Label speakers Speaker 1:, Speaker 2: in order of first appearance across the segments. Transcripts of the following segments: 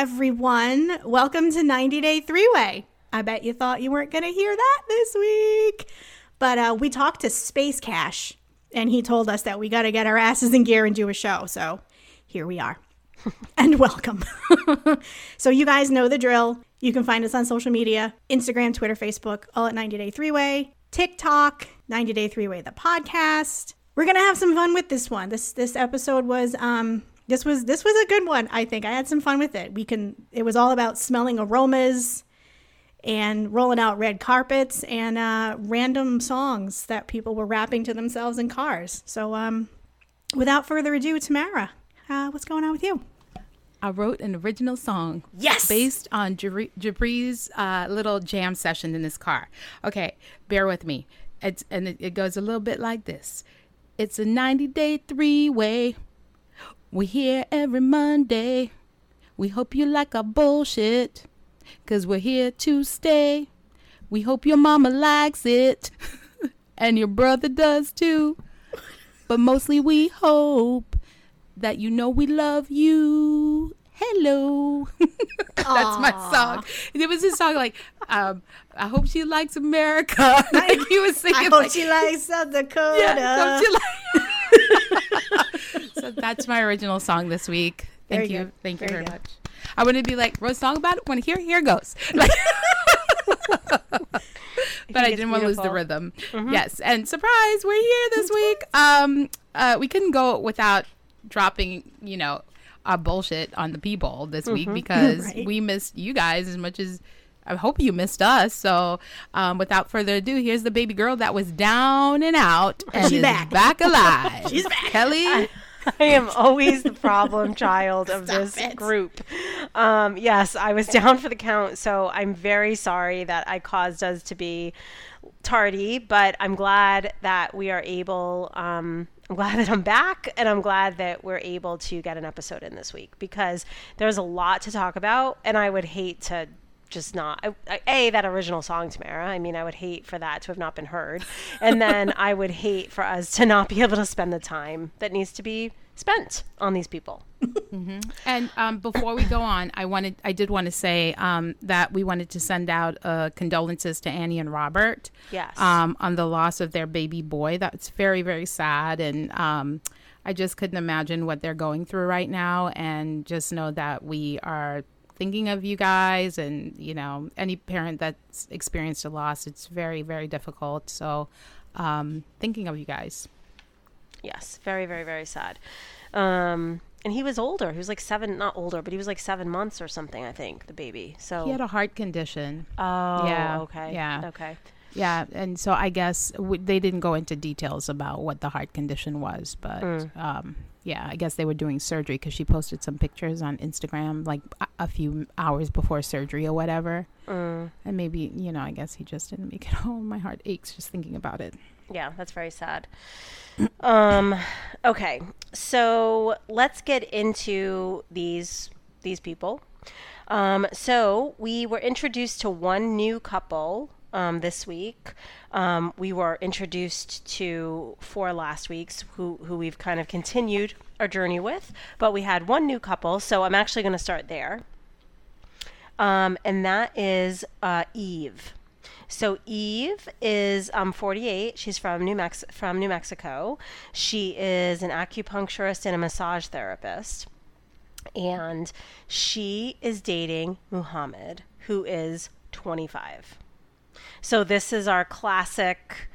Speaker 1: everyone. Welcome to 90 Day Three Way. I bet you thought you weren't going to hear that this week. But uh, we talked to Space Cash, and he told us that we got to get our asses in gear and do a show. So here we are. and welcome. so, you guys know the drill. You can find us on social media Instagram, Twitter, Facebook, all at 90 Day Three Way, TikTok, 90 Day Three Way, the podcast. We're gonna have some fun with this one. This this episode was um this was this was a good one. I think I had some fun with it. We can. It was all about smelling aromas and rolling out red carpets and uh, random songs that people were rapping to themselves in cars. So, um, without further ado, Tamara, uh, what's going on with you?
Speaker 2: I wrote an original song.
Speaker 1: Yes.
Speaker 2: Based on Jibri- Jibri's uh, little jam session in his car. Okay, bear with me. It's, and it, it goes a little bit like this It's a 90 day three way. We here every Monday. We hope you like our bullshit. Cause we're here to stay. We hope your mama likes it. and your brother does too. But mostly we hope that you know we love you. Hello. That's my song. It was his song like, um, I hope she likes America. like he was singing
Speaker 1: I hope
Speaker 2: like,
Speaker 1: she likes South Dakota.
Speaker 2: yeah, hope she like- so that's my original song this week. Thank
Speaker 1: Very
Speaker 2: you.
Speaker 1: good.
Speaker 2: Thank you
Speaker 1: Very
Speaker 2: very
Speaker 1: good.
Speaker 2: much. I want to be like, wrote a song about it. When here, here goes. Like, but I didn't want to lose the rhythm. Yes, and surprise, we're here this week. Um, uh, we couldn't go without dropping, you know, our bullshit on the people this week because
Speaker 1: Right.
Speaker 2: we missed you guys as much as. I hope you missed us. So, um, without further ado, here's the baby girl that was down and out and
Speaker 1: She's
Speaker 2: is
Speaker 1: back.
Speaker 2: back, alive.
Speaker 1: She's back.
Speaker 2: Kelly.
Speaker 3: I am always the problem child of this
Speaker 1: it.
Speaker 3: group. Um, yes, I was down for the count, so I'm very sorry that I caused us to be tardy, but I'm glad that we are able. Um, I'm glad that I'm back, and I'm glad that we're able to get an episode in this week because there's a lot to talk about, and I would hate to just not I, I- a that original song tamara i mean i would hate for that to have not been heard and then i would hate for us to not be able to spend the time that needs to be spent on these people
Speaker 2: And um, before we go on, I wanted, I did want to say um, that we wanted to send out uh, condolences to Annie and Robert.
Speaker 3: Yes.
Speaker 2: Um, on the loss of their baby boy. That's very, very sad, and um, I just couldn't imagine what they're going through right now. And just know that we are thinking of you guys, and you know, any parent that's experienced a loss, it's very, very difficult. So, um, thinking of you guys.
Speaker 3: yes very very very sad um and he was older he was like seven not older but he was like seven months or something i think the baby so
Speaker 2: He had a heart condition.
Speaker 3: oh
Speaker 2: Yeah,
Speaker 3: okay
Speaker 2: yeah.
Speaker 3: okay
Speaker 2: Yeah, and so I guess w- they didn't go into details about what the heart condition was, but um, yeah, I guess they were doing surgery because she posted some pictures on Instagram like a, a few hours before surgery or whatever.
Speaker 3: Mm.
Speaker 2: And maybe, you know, I guess he just didn't make it home. My heart aches just thinking about it.
Speaker 3: Yeah, that's very sad. Um, okay, so let's get into these these people. Um, so we were introduced to one new couple um, this week. Um, we were introduced to four last weeks, who who we've kind of continued our journey with, but we had one new couple. So I'm actually going to start there, um, and that is uh, Eve. So Eve is um, 48. She's from New Mex- from New Mexico. She is an acupuncturist and a massage therapist, and she is dating Muhammad, who is 25. So this is our classic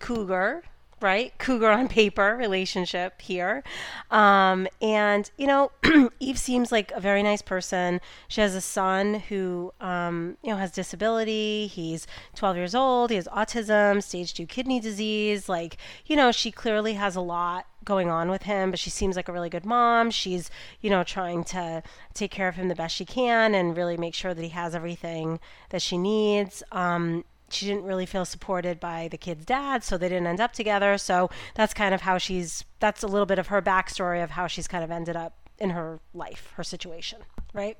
Speaker 3: cougar, right? Cougar on paper relationship here. Um, and, you know, Eve seems like a very nice person. She has a son who, um, you know, has disability. He's 12 years old. He has autism, stage two kidney disease. Like, you know, she clearly has a lot going on with him, but she seems like a really good mom. She's, you know, trying to take care of him the best she can and really make sure that he has everything that she needs. Um, she didn't really feel supported by the kid's dad, so they didn't end up together. So that's kind of how she's, that's a little bit of her backstory of how she's kind of ended up in her life, her situation. Right?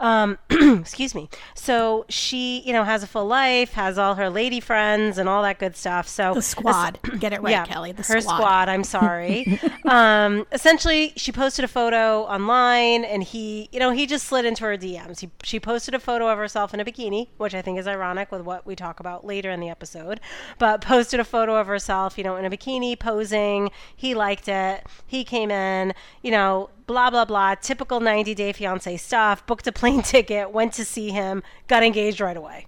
Speaker 3: Um, excuse me. So she, you know, has a full life, has all her lady friends and all that good stuff. So
Speaker 1: The squad. Get it right, Kelly. The
Speaker 3: her
Speaker 1: squad.
Speaker 3: squad. I'm sorry. um, essentially, she posted a photo online, and he, you know, he just slid into her DMs. He, she posted a photo of herself in a bikini, which I think is ironic with what we talk about later in the episode. But posted a photo of herself, you know, in a bikini posing. He liked it. He came in, you know, blah blah blah. Typical 90 Day Fiance stuff. Booked a plane ticket, went to see him, got engaged right away.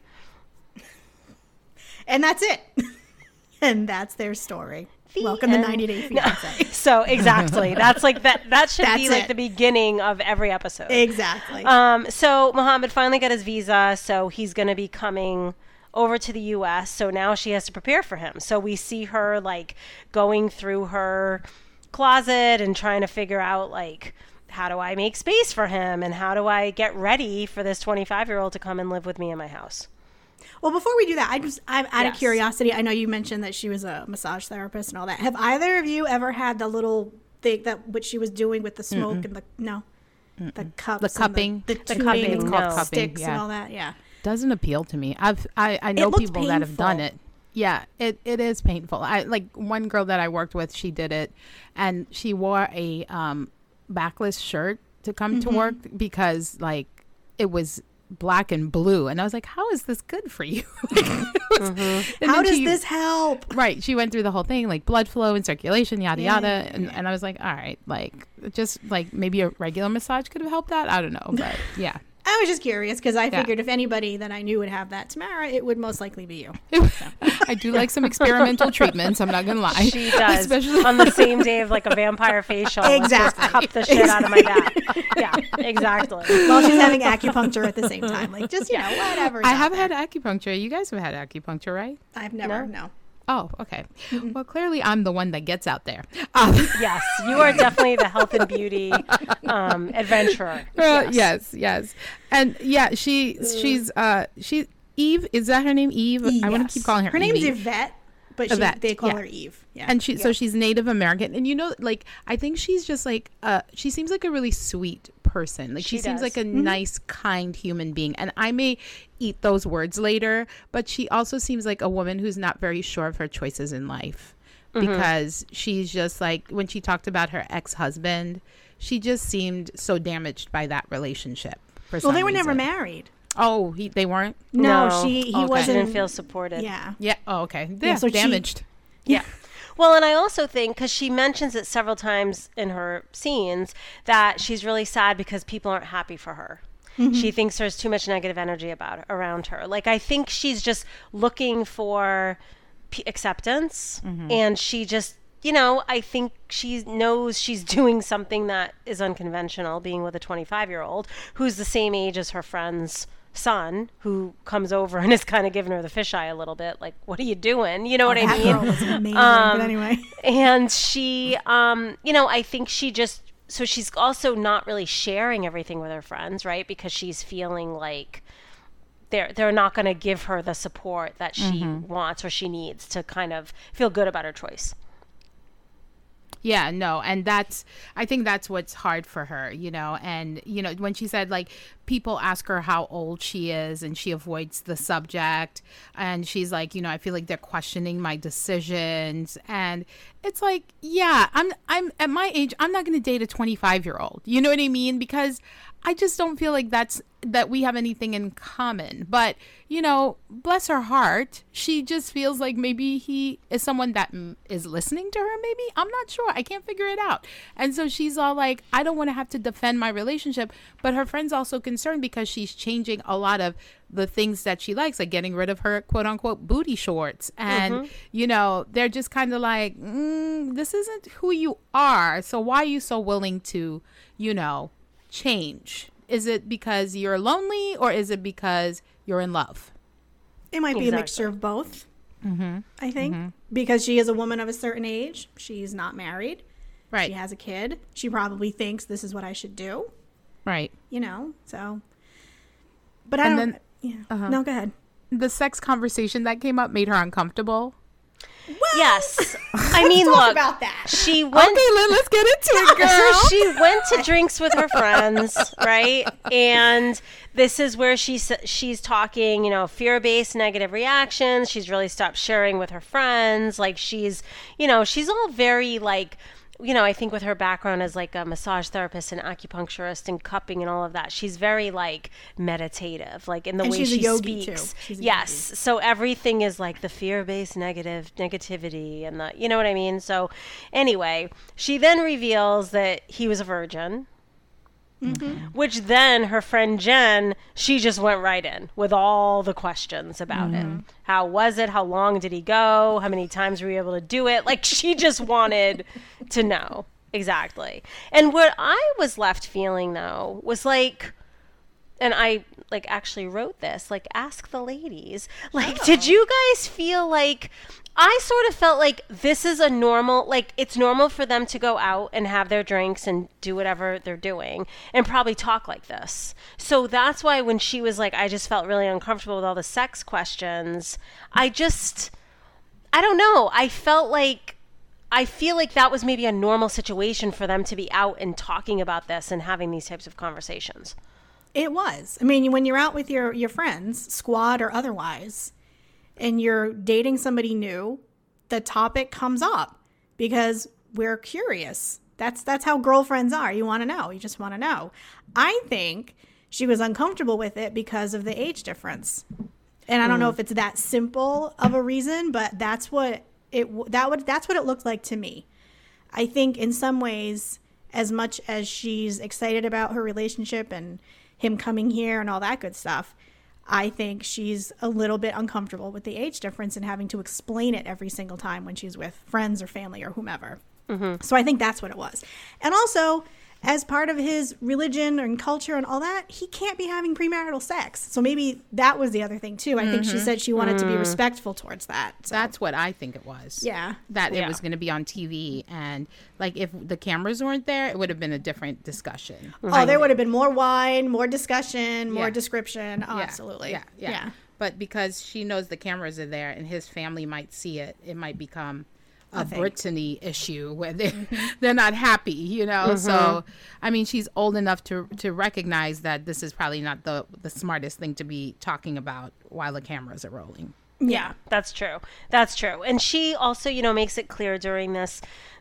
Speaker 1: And that's it. and that's their story. Welcome to 90 Day Fiance.
Speaker 3: So exactly, that's like that. That should be like
Speaker 1: it.
Speaker 3: the beginning of every episode.
Speaker 1: exactly.
Speaker 3: Um, so Mohammed finally got his visa, so he's going to be coming over to the U.S. So now she has to prepare for him. So we see her like going through her closet and trying to figure out like how do I make space for him and how do I get ready for this 25 year old to come and live with me in my house.
Speaker 1: Well, before we do that, I just, I'm out of curiosity. I know you mentioned that she was a massage therapist and all that. Have either of you ever had the little thing that what she was doing with the smoke and the no, the cups,
Speaker 2: The cupping.
Speaker 1: the,
Speaker 3: The
Speaker 1: tuning
Speaker 3: cupping,
Speaker 1: and
Speaker 3: no.
Speaker 1: the sticks
Speaker 2: Cupping,
Speaker 1: and all that? Yeah.
Speaker 2: Doesn't appeal to me. I've I, I know
Speaker 1: looks
Speaker 2: people that have done it. Yeah, it, it is painful. I like one girl that I worked with, she did it and she wore a um backless shirt to come
Speaker 1: Mm-hmm.
Speaker 2: to work because like it was black and blue and I was like, How is this good for you? And
Speaker 1: Mm-hmm. How does
Speaker 2: she-
Speaker 1: this help?
Speaker 2: Right. She went through the whole thing, like blood flow and circulation, yada
Speaker 1: Yeah,
Speaker 2: yada. And, and I was like, all right, like just like maybe a regular massage could have helped that. I don't know. But yeah.
Speaker 1: I was just curious because I
Speaker 2: Yeah.
Speaker 1: figured if anybody that I knew would have that, Tamara, it would most likely be you.
Speaker 2: I do like some experimental treatments. I'm not gonna lie.
Speaker 3: She does
Speaker 2: Especially
Speaker 3: on the same day of like a vampire facial. let's just
Speaker 1: Exactly.
Speaker 3: cup the shit out of my back. Yeah, exactly.
Speaker 1: While she's having acupuncture at the same time, like just you know whatever.
Speaker 2: I have
Speaker 1: there.
Speaker 2: had acupuncture. You guys have had acupuncture, right?
Speaker 1: I've never no.
Speaker 2: Oh, okay. Well, clearly I'm the one that gets out there. Um,
Speaker 3: Yes, you are definitely the health and beauty um, adventurer.
Speaker 2: Uh, yes, yes, and yeah, she she's uh she Eve is that her name Eve? I want to keep calling her.
Speaker 1: Her name's
Speaker 2: Evie.
Speaker 1: Yvette, but she,
Speaker 2: Yvette,
Speaker 1: they call
Speaker 2: yeah.
Speaker 1: her Eve. Yeah.
Speaker 2: and she so she's Native American, and you know, like I think she's just like uh she seems like a really sweet person. Like she,
Speaker 3: She
Speaker 2: seems like a
Speaker 1: Mm-hmm.
Speaker 2: nice, kind human being, and I may eat those words later, but she also seems like a woman who's not very sure of her choices in life
Speaker 1: Mm-hmm.
Speaker 2: because she's just like when she talked about her ex husband, she just seemed so damaged by that relationship.
Speaker 1: Well, they were never married.
Speaker 2: Oh, he, they weren't.
Speaker 1: No,
Speaker 3: No.
Speaker 1: she he
Speaker 2: Okay.
Speaker 1: Wasn't.
Speaker 3: didn't feel supported.
Speaker 1: yeah.
Speaker 2: Yeah. Oh, okay. Yeah.
Speaker 1: so she-
Speaker 2: damaged.
Speaker 3: Yeah. Well, and I also think because she mentions it several times in her scenes that she's really sad because people aren't happy for her. Mm-hmm. She thinks there's too much negative energy about around her. Like I think she's just looking for p- acceptance, mm-hmm. and she just, you know, I think she knows she's doing something that is unconventional, being with a 25 year old who's the same age as her friend's son, who comes over and is kind of giving her the fisheye a little bit. Like, what are you doing? You know what I
Speaker 1: that
Speaker 3: mean?
Speaker 1: girl was amazing.
Speaker 3: Um,
Speaker 1: but anyway,
Speaker 3: and she um you know i think she just so she's also not really sharing everything with her friends right because she's feeling like they're they're not going to give her the support that she wants or she needs to kind of feel good about her choice
Speaker 2: Yeah, no, and that's I think that's what's hard for her, you know. And you know, when she said like people ask her how old she is and she avoids the subject and she's like, you know, I feel like they're questioning my decisions and it's like, yeah, I'm I'm at my age, I'm not going to date a 25-year-old. You know what I mean? Because I just don't feel like that's that we have anything in common. But, you know, bless her heart, she just feels like maybe he is someone that mm, is listening to her, maybe. I'm not sure. I can't figure it out. And so she's all like, I don't want to have to defend my relationship. But her friend's also concerned because she's changing a lot of the things that she likes, like getting rid of her quote unquote booty shorts. And, you know, they're just kind of like, mm, this isn't who you are. So why are you so willing to, you know, change? Is it because you're lonely or is it because you're in love?
Speaker 1: it might be a mixture of both. Mm-hmm. I think because she is a woman of a certain age, she's not married.
Speaker 2: Right.
Speaker 1: She has a kid. She probably thinks this is what I should do.
Speaker 2: Right.
Speaker 1: You know, so. But I
Speaker 2: And
Speaker 1: don't.
Speaker 2: then-
Speaker 1: yeah.
Speaker 2: uh-huh.
Speaker 1: No, go ahead.
Speaker 2: The sex conversation that came up made her uncomfortable.
Speaker 1: Well,
Speaker 3: Yes. I mean,
Speaker 1: talk
Speaker 3: look.
Speaker 1: about that.
Speaker 3: She went
Speaker 2: Okay, Lynn, let's get into it, girl.
Speaker 3: so she went to drinks with her friends, right? And this is where she's she's talking, you know, fear-based negative reactions. She's really stopped sharing with her friends. Like she's, you know, she's all very like you know, I think with her background as like a massage therapist and acupuncturist and cupping and all of that, she's very like meditative, like in the
Speaker 1: And
Speaker 3: way she
Speaker 1: yogi,
Speaker 3: speaks. Yes, so everything is like the fear-based negative negativity and the you know what I mean? So anyway, she then reveals that he was a virgin. Mm-hmm. Which then her friend Jen, she just went right in with all the questions about it. Mm-hmm. How was it? How long did he go? How many times were you able to do it? Like she just wanted to know exactly. And what I was left feeling though was like and I like actually wrote this like ask the ladies like did you guys feel like I sort of felt like this is a normal like it's normal for them to go out and have their drinks and do whatever they're doing and probably talk like this. So that's why when she was like I just felt really uncomfortable with all the sex questions, I just I don't know. I felt like I feel like that was maybe a normal situation for them to be out and talking about this and having these types of conversations.
Speaker 1: It was. I mean, when you're out with your your friends, squad or otherwise, and you're dating somebody new, the topic comes up because we're curious. That's that's how girlfriends are. You want to know. You just want to know. I think she was uncomfortable with it because of the age difference. And I don't know hmm. if it's that simple of a reason, but that's what it that would that's what it looked like to me. I think in some ways, as much as she's excited about her relationship and him coming here and all that good stuff, I think she's a little bit uncomfortable with the age difference and having to explain it every single time when she's with friends or family or whomever. Mm-hmm. So I think that's what it was. And also, as part of his religion and culture and all that, he can't be having premarital sex. So maybe that was the other thing too. I think she mm-hmm. said she wanted to be mm. respectful towards that. So
Speaker 2: That's what I think it was.
Speaker 1: yeah.
Speaker 2: That it was going to be on TV. And like if the cameras weren't there, it would have been a different discussion.
Speaker 1: Oh, there would have been more wine, more discussion, more
Speaker 2: Yeah.
Speaker 1: description. Oh,
Speaker 2: Yeah,
Speaker 1: absolutely.
Speaker 2: Yeah, yeah, But because she knows the cameras are there and his family might see it, it might become a. Brittany issue where they mm-hmm. they're not happy, you know. So mm-hmm. I mean, she's old enough to to recognize that this is probably not the the smartest thing to be talking about while the cameras are rolling.
Speaker 3: Yeah, that's true. That's true. And she also, you know, makes it clear during this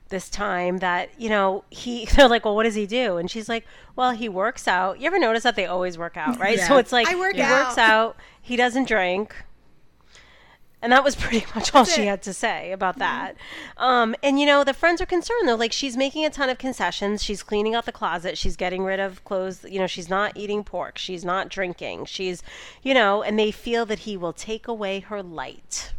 Speaker 3: this time that, you know, he they're like, "Well, what does he do?" And she's like, "Well, he works out." You ever notice that they always work out, right? So it's like
Speaker 1: I work
Speaker 3: he
Speaker 1: out.
Speaker 3: works out, he doesn't drink. And that was pretty much all she
Speaker 1: it.
Speaker 3: had to say about that. Um, and you know, the friends are concerned though. Like she's making a ton of concessions. She's cleaning out the closet. She's getting rid of clothes. You know, she's not eating pork. She's not drinking. She's, you know, and they feel that he will take away her light.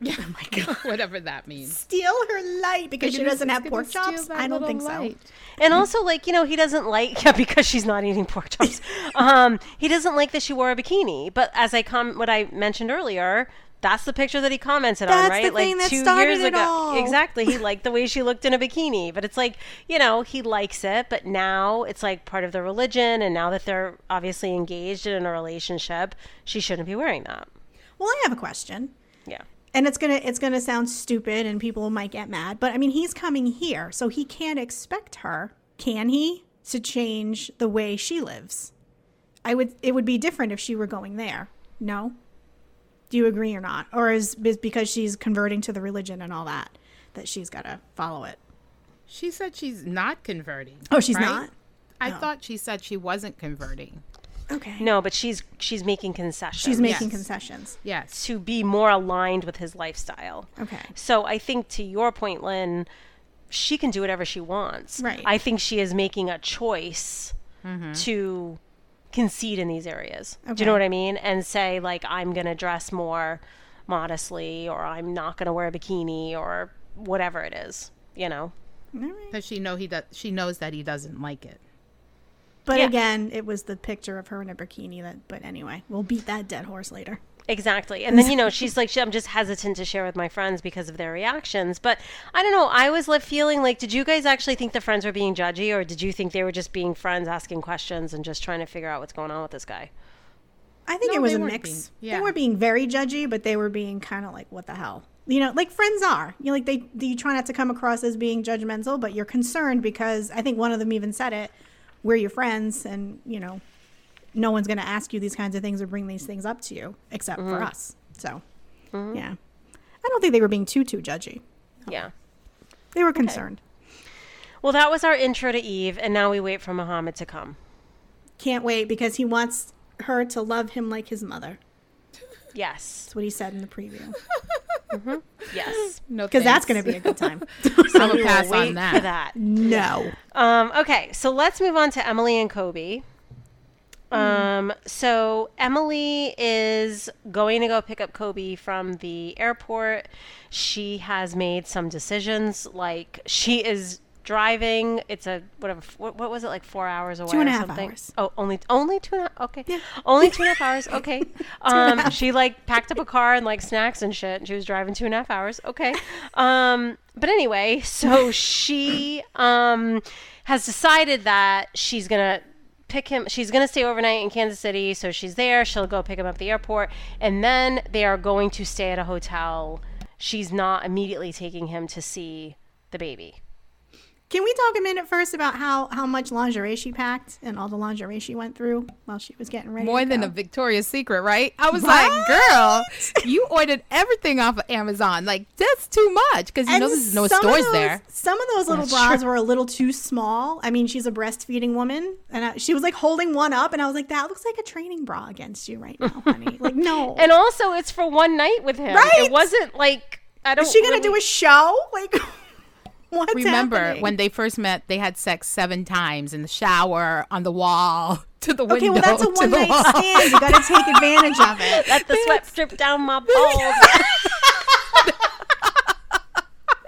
Speaker 1: Oh my god.
Speaker 2: Whatever that means.
Speaker 1: Steal her light because she doesn't have pork chops. I don't think
Speaker 2: light.
Speaker 1: so.
Speaker 3: And also, like, you know, he doesn't like, yeah, because she's not eating pork chops. um, he doesn't like that she wore a bikini. But as I com, what I mentioned earlier, that's the picture that he commented on, right?
Speaker 1: the
Speaker 3: like
Speaker 1: that
Speaker 3: two
Speaker 1: started
Speaker 3: years
Speaker 1: it
Speaker 3: ago.
Speaker 1: all.
Speaker 3: Exactly. He liked the way she looked in a bikini. But it's like, you know, he likes it, but now it's like part of the religion. And now that they're obviously engaged in a relationship, she shouldn't be wearing that.
Speaker 1: Well, I have a question.
Speaker 3: Yeah.
Speaker 1: And it's gonna it's gonna sound stupid and people might get mad, but I mean he's coming here, so he can't expect her, can he, to change the way she lives. I would it would be different if she were going there. No? Do you agree or not? Or is, is because she's converting to the religion and all that that she's gotta follow it?
Speaker 2: She said she's not converting.
Speaker 1: Oh, she's
Speaker 2: right?
Speaker 1: not?
Speaker 2: I oh. thought she said she wasn't converting.
Speaker 1: Okay.
Speaker 3: No, but she's she's making concessions.
Speaker 1: She's making
Speaker 2: Yes.
Speaker 1: concessions.
Speaker 2: Yes.
Speaker 3: to be more aligned with his lifestyle.
Speaker 1: Okay.
Speaker 3: So I think to your point, Lynn, she can do whatever she wants.
Speaker 1: Right.
Speaker 3: I think she is making a choice mm-hmm. to concede in these areas. Do you know what I mean? And say like I'm gonna dress more modestly, or I'm not gonna wear a bikini, or whatever it is. You know.
Speaker 2: Because she know he does. She knows that he doesn't like it.
Speaker 1: But
Speaker 3: Yeah.
Speaker 1: again, it was the picture of her in a bikini that but anyway, we'll beat that dead horse later.
Speaker 3: Exactly. And then, you know, she's like, I'm just hesitant to share with my friends because of their reactions. But I don't know. I was left feeling like, did you guys actually think the friends were being judgy or did you think they were just being friends asking questions and just trying to figure out what's going on with this guy?
Speaker 1: I think
Speaker 2: No,
Speaker 1: it was a mix.
Speaker 2: being-
Speaker 1: They were being very judgy, but they were being kind of like, "What the hell?" you know, like friends are. You know, like they, you try not to come across as being judgmental, but you're concerned because I think one of them even said it. We're your friends, and you know, no one's going to ask you these kinds of things or bring these things up to you except for mm-hmm. us. So, mm-hmm. yeah, I don't think they were being too too judgy.
Speaker 3: Yeah.
Speaker 1: They were concerned.
Speaker 3: Well, that was our intro to Eve, and now we wait for Muhammad to come.
Speaker 1: Can't wait because he wants her to love him like his mother.
Speaker 3: Yes.
Speaker 1: That's what he said in the preview. Mm-hmm.
Speaker 3: Yes.
Speaker 2: No,
Speaker 1: Because that's going to be a good time.
Speaker 2: I'm gonna pass on that.
Speaker 3: that.
Speaker 1: no.
Speaker 3: Um, okay, so let's move on to Emily and Kobe. Um, so Emily is going to go pick up Kobe from the airport. She has made some decisions, like she is driving. It's a whatever. What, what was it like? Four hours away
Speaker 1: Two and
Speaker 3: or
Speaker 1: a half
Speaker 3: something?
Speaker 1: hours.
Speaker 3: Oh, only only two and a half. Okay,
Speaker 1: Yeah.
Speaker 3: only two and a half hours. Okay. Um, she like packed up a car and like snacks and shit. And she was driving two and a half hours. Okay. Um, but anyway, so she um has decided that she's gonna pick him she's going to stay overnight in Kansas City so she's there she'll go pick him up at the airport and then they are going to stay at a hotel. She's not immediately taking him to see the baby
Speaker 1: Can we talk a minute first about how, how much lingerie she packed and all the lingerie she went through while she was getting ready?
Speaker 2: More
Speaker 1: to
Speaker 2: than
Speaker 1: go?
Speaker 2: a Victoria's Secret, right? I was
Speaker 1: Right?
Speaker 2: like, girl, you ordered everything off of Amazon. Like, that's too much because you
Speaker 1: And
Speaker 2: know there's no stores
Speaker 1: those-
Speaker 2: there.
Speaker 1: Some of those little
Speaker 3: That's
Speaker 1: bras
Speaker 3: true.
Speaker 1: were a little too small. I mean, she's a breastfeeding woman, and I, she was like holding one up, and I was like, "That looks like a training bra against you right now, honey." like, no.
Speaker 3: and also it's for one night with him
Speaker 1: Right.
Speaker 3: it wasn't like I don't
Speaker 1: is she gonna
Speaker 3: really-
Speaker 1: do a show? Like, what's
Speaker 2: Remember
Speaker 1: happening?
Speaker 2: when they first met, they had sex seven times in the shower, on the wall, to the window.
Speaker 1: Okay, well, that's a one night
Speaker 2: wall.
Speaker 1: stand. You got to take advantage of it.
Speaker 3: let the sweat drip down my balls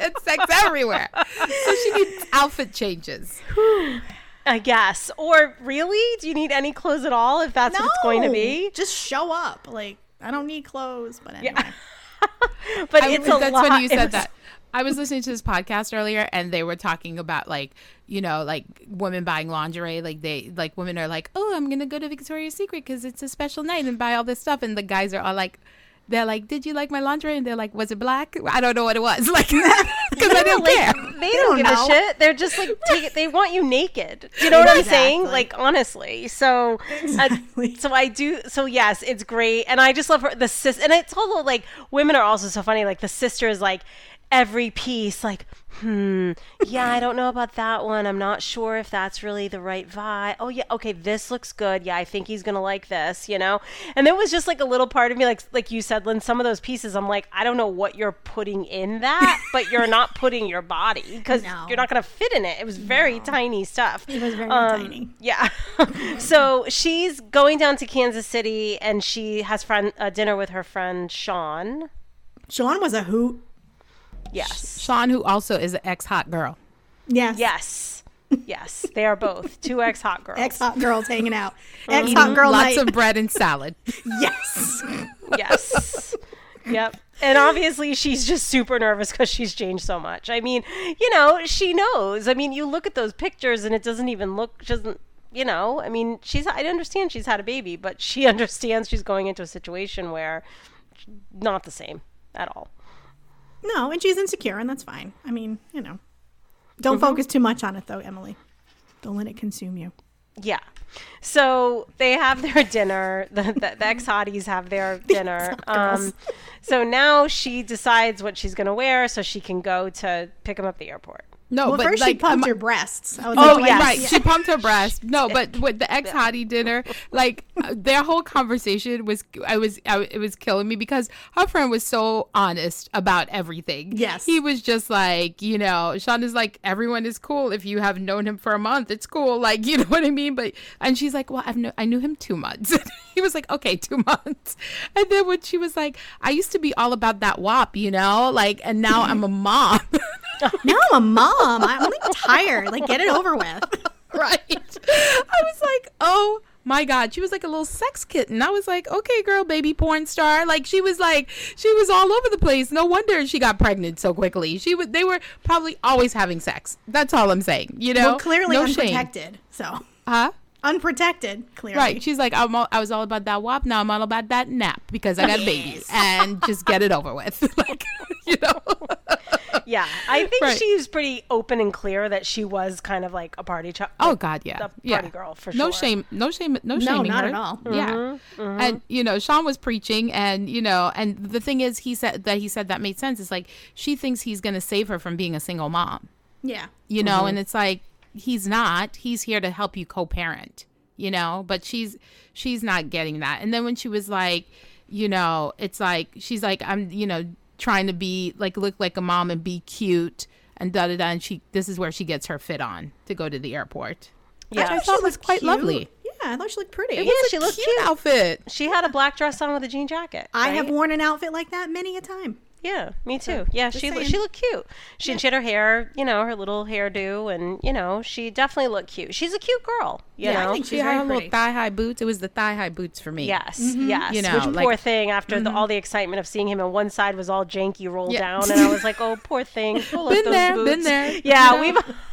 Speaker 2: It's sex everywhere. So she needs outfit changes.
Speaker 3: I guess or really do you need any clothes at all if that's what it's going to be
Speaker 1: Just show up. Like, I don't need clothes, but anyway.
Speaker 3: but
Speaker 2: I
Speaker 3: it's
Speaker 2: was-
Speaker 3: a
Speaker 2: that's
Speaker 3: lot
Speaker 2: when you said
Speaker 3: was-
Speaker 2: that. I was listening to this podcast earlier, and they were talking about like you know like women buying lingerie. Like they like women are like, oh, I'm gonna go to Victoria's Secret because it's a special night and buy all this stuff, and the guys are all like. They're like, did you like my lingerie? And they're like, was it black? I don't know what it was. Like, because I didn't
Speaker 3: like,
Speaker 2: care.
Speaker 3: They don't,
Speaker 1: don't
Speaker 3: give
Speaker 1: know.
Speaker 3: a shit. They're just like take it. They want you naked. Do you know what I'm saying? Like honestly. So, uh, so I do. So yes, it's great, and I just love her. The sis, and it's all like women are also so funny. Like the sister is like every piece. Like, hmm, yeah, I don't know about that one. I'm not sure if that's really the right vibe. Oh yeah, okay, this looks good. Yeah, I think he's gonna like this. You know. And there was just like a little part of me, like like you said, Lynn. Some of those pieces, I'm like, I don't know what you're putting in that, but you're not putting your body because
Speaker 1: No.
Speaker 3: you're not gonna fit in it. It was very tiny stuff.
Speaker 1: It was very
Speaker 3: Um,
Speaker 1: tiny.
Speaker 3: Yeah. so she's going down to Kansas City and she has friend uh, dinner with her friend Sean.
Speaker 1: Sean was a hoot.
Speaker 3: Yes.
Speaker 2: Sean, who also is an ex hot girl.
Speaker 1: Yes.
Speaker 3: Yes. Yes. They are both two ex hot girls.
Speaker 1: Ex hot girls hanging out. Ex hot girl
Speaker 2: Lots
Speaker 1: night.
Speaker 2: of bread and salad.
Speaker 1: yes.
Speaker 3: yes. Yep. And obviously, she's just super nervous because she's changed so much. I mean, you know, she knows. I mean, you look at those pictures and it doesn't even look, she doesn't, you know, I mean, she's, I understand she's had a baby, but she understands she's going into a situation where not the same at all.
Speaker 1: No, and she's insecure, and that's fine. I mean, you know, don't
Speaker 3: Mm-hmm.
Speaker 1: focus too much on it, though, Emily. Don't let it consume you.
Speaker 3: Yeah. So they have their dinner. The, the, the ex hotties have their dinner. Um, so now she decides what she's going to wear so she can go to pick him up at the airport.
Speaker 2: No,
Speaker 1: Well,
Speaker 2: but
Speaker 1: first
Speaker 2: like
Speaker 1: she pumped
Speaker 2: am-
Speaker 1: her breasts.
Speaker 3: Oh,
Speaker 1: like,
Speaker 3: yes.
Speaker 2: Right, she pumped her breast. No, but with the ex hottie dinner, like their whole conversation was, I was, I, it was killing me because her friend was so honest about everything.
Speaker 1: Yes.
Speaker 2: he was just like, you know, Sean is like, everyone is cool if you have known him for a month. It's cool, like you know what I mean. But and she's like, well, I've kno- I knew him two months. he was like, okay, two months. And then when she was like, I used to be all about that wop, you know, like, and now I'm a mom.
Speaker 1: Now I'm a mom. I'm only tired. Like, get it over with.
Speaker 2: right? I was like, oh my god, she was like a little sex kitten. I was like, okay, girl, baby porn star. Like she was like, she was all over the place. No wonder she got pregnant so quickly. She was. They were probably always having sex. That's all I'm saying. You know,
Speaker 1: Well, clearly
Speaker 2: no shame.
Speaker 1: unprotected. So,
Speaker 2: Huh?
Speaker 1: Unprotected. Clearly,
Speaker 2: Right. She's like, I'm all, I was all about that wop. Now I'm all about that nap because I got babies and just get it over with. like, you know.
Speaker 3: Yeah, I think
Speaker 2: Right.
Speaker 3: she's pretty open and clear that she was kind of like a party child.
Speaker 2: Oh God, yeah,
Speaker 3: the
Speaker 2: yeah.
Speaker 3: party girl for
Speaker 2: No
Speaker 3: sure.
Speaker 2: No shame, no shame, no shaming
Speaker 1: not
Speaker 2: her.
Speaker 1: at all.
Speaker 2: Yeah,
Speaker 3: Mm-hmm,
Speaker 2: and you know, Sean was preaching, and you know, and the thing is, he said that he said that made sense. It's like she thinks he's gonna save her from being a single mom,
Speaker 1: yeah.
Speaker 2: you
Speaker 3: Mm-hmm.
Speaker 2: know, and it's like he's not. He's here to help you co-parent, you know, but she's she's not getting that. And then when she was like, you know, it's like she's like, I'm, you know, trying to be like look like a mom and be cute. And da da da, and she. This is where she gets her fit on to go to the airport.
Speaker 3: Yeah.
Speaker 2: I
Speaker 1: thought
Speaker 2: thought
Speaker 1: she
Speaker 2: was quite
Speaker 1: cute.
Speaker 2: lovely.
Speaker 1: Yeah, I thought she looked pretty.
Speaker 3: It Yeah, she looked
Speaker 2: cute,
Speaker 3: cute.
Speaker 2: outfit.
Speaker 3: She had a black dress on with a jean jacket.
Speaker 1: I have worn an outfit like that many a time.
Speaker 3: Yeah, me too. Yeah, she
Speaker 1: saying.
Speaker 3: she looked cute. She, she had her hair, you know, her little hairdo, and you know, she definitely looked cute. She's a cute girl. You
Speaker 1: Yeah, I
Speaker 3: know.
Speaker 1: think
Speaker 2: She had her little thigh high boots. It was the thigh high boots for me.
Speaker 3: Yes, yes.
Speaker 2: Mm-hmm. You know,
Speaker 3: Which
Speaker 2: like- Mm-hmm.
Speaker 3: poor thing after the, all the excitement of seeing him, and one side was all janky rolled
Speaker 2: Yeah.
Speaker 3: down, and I was like, oh, poor thing. Pull up
Speaker 2: Been
Speaker 3: those
Speaker 2: there, been there,
Speaker 3: Yeah,
Speaker 2: you know?
Speaker 3: we've.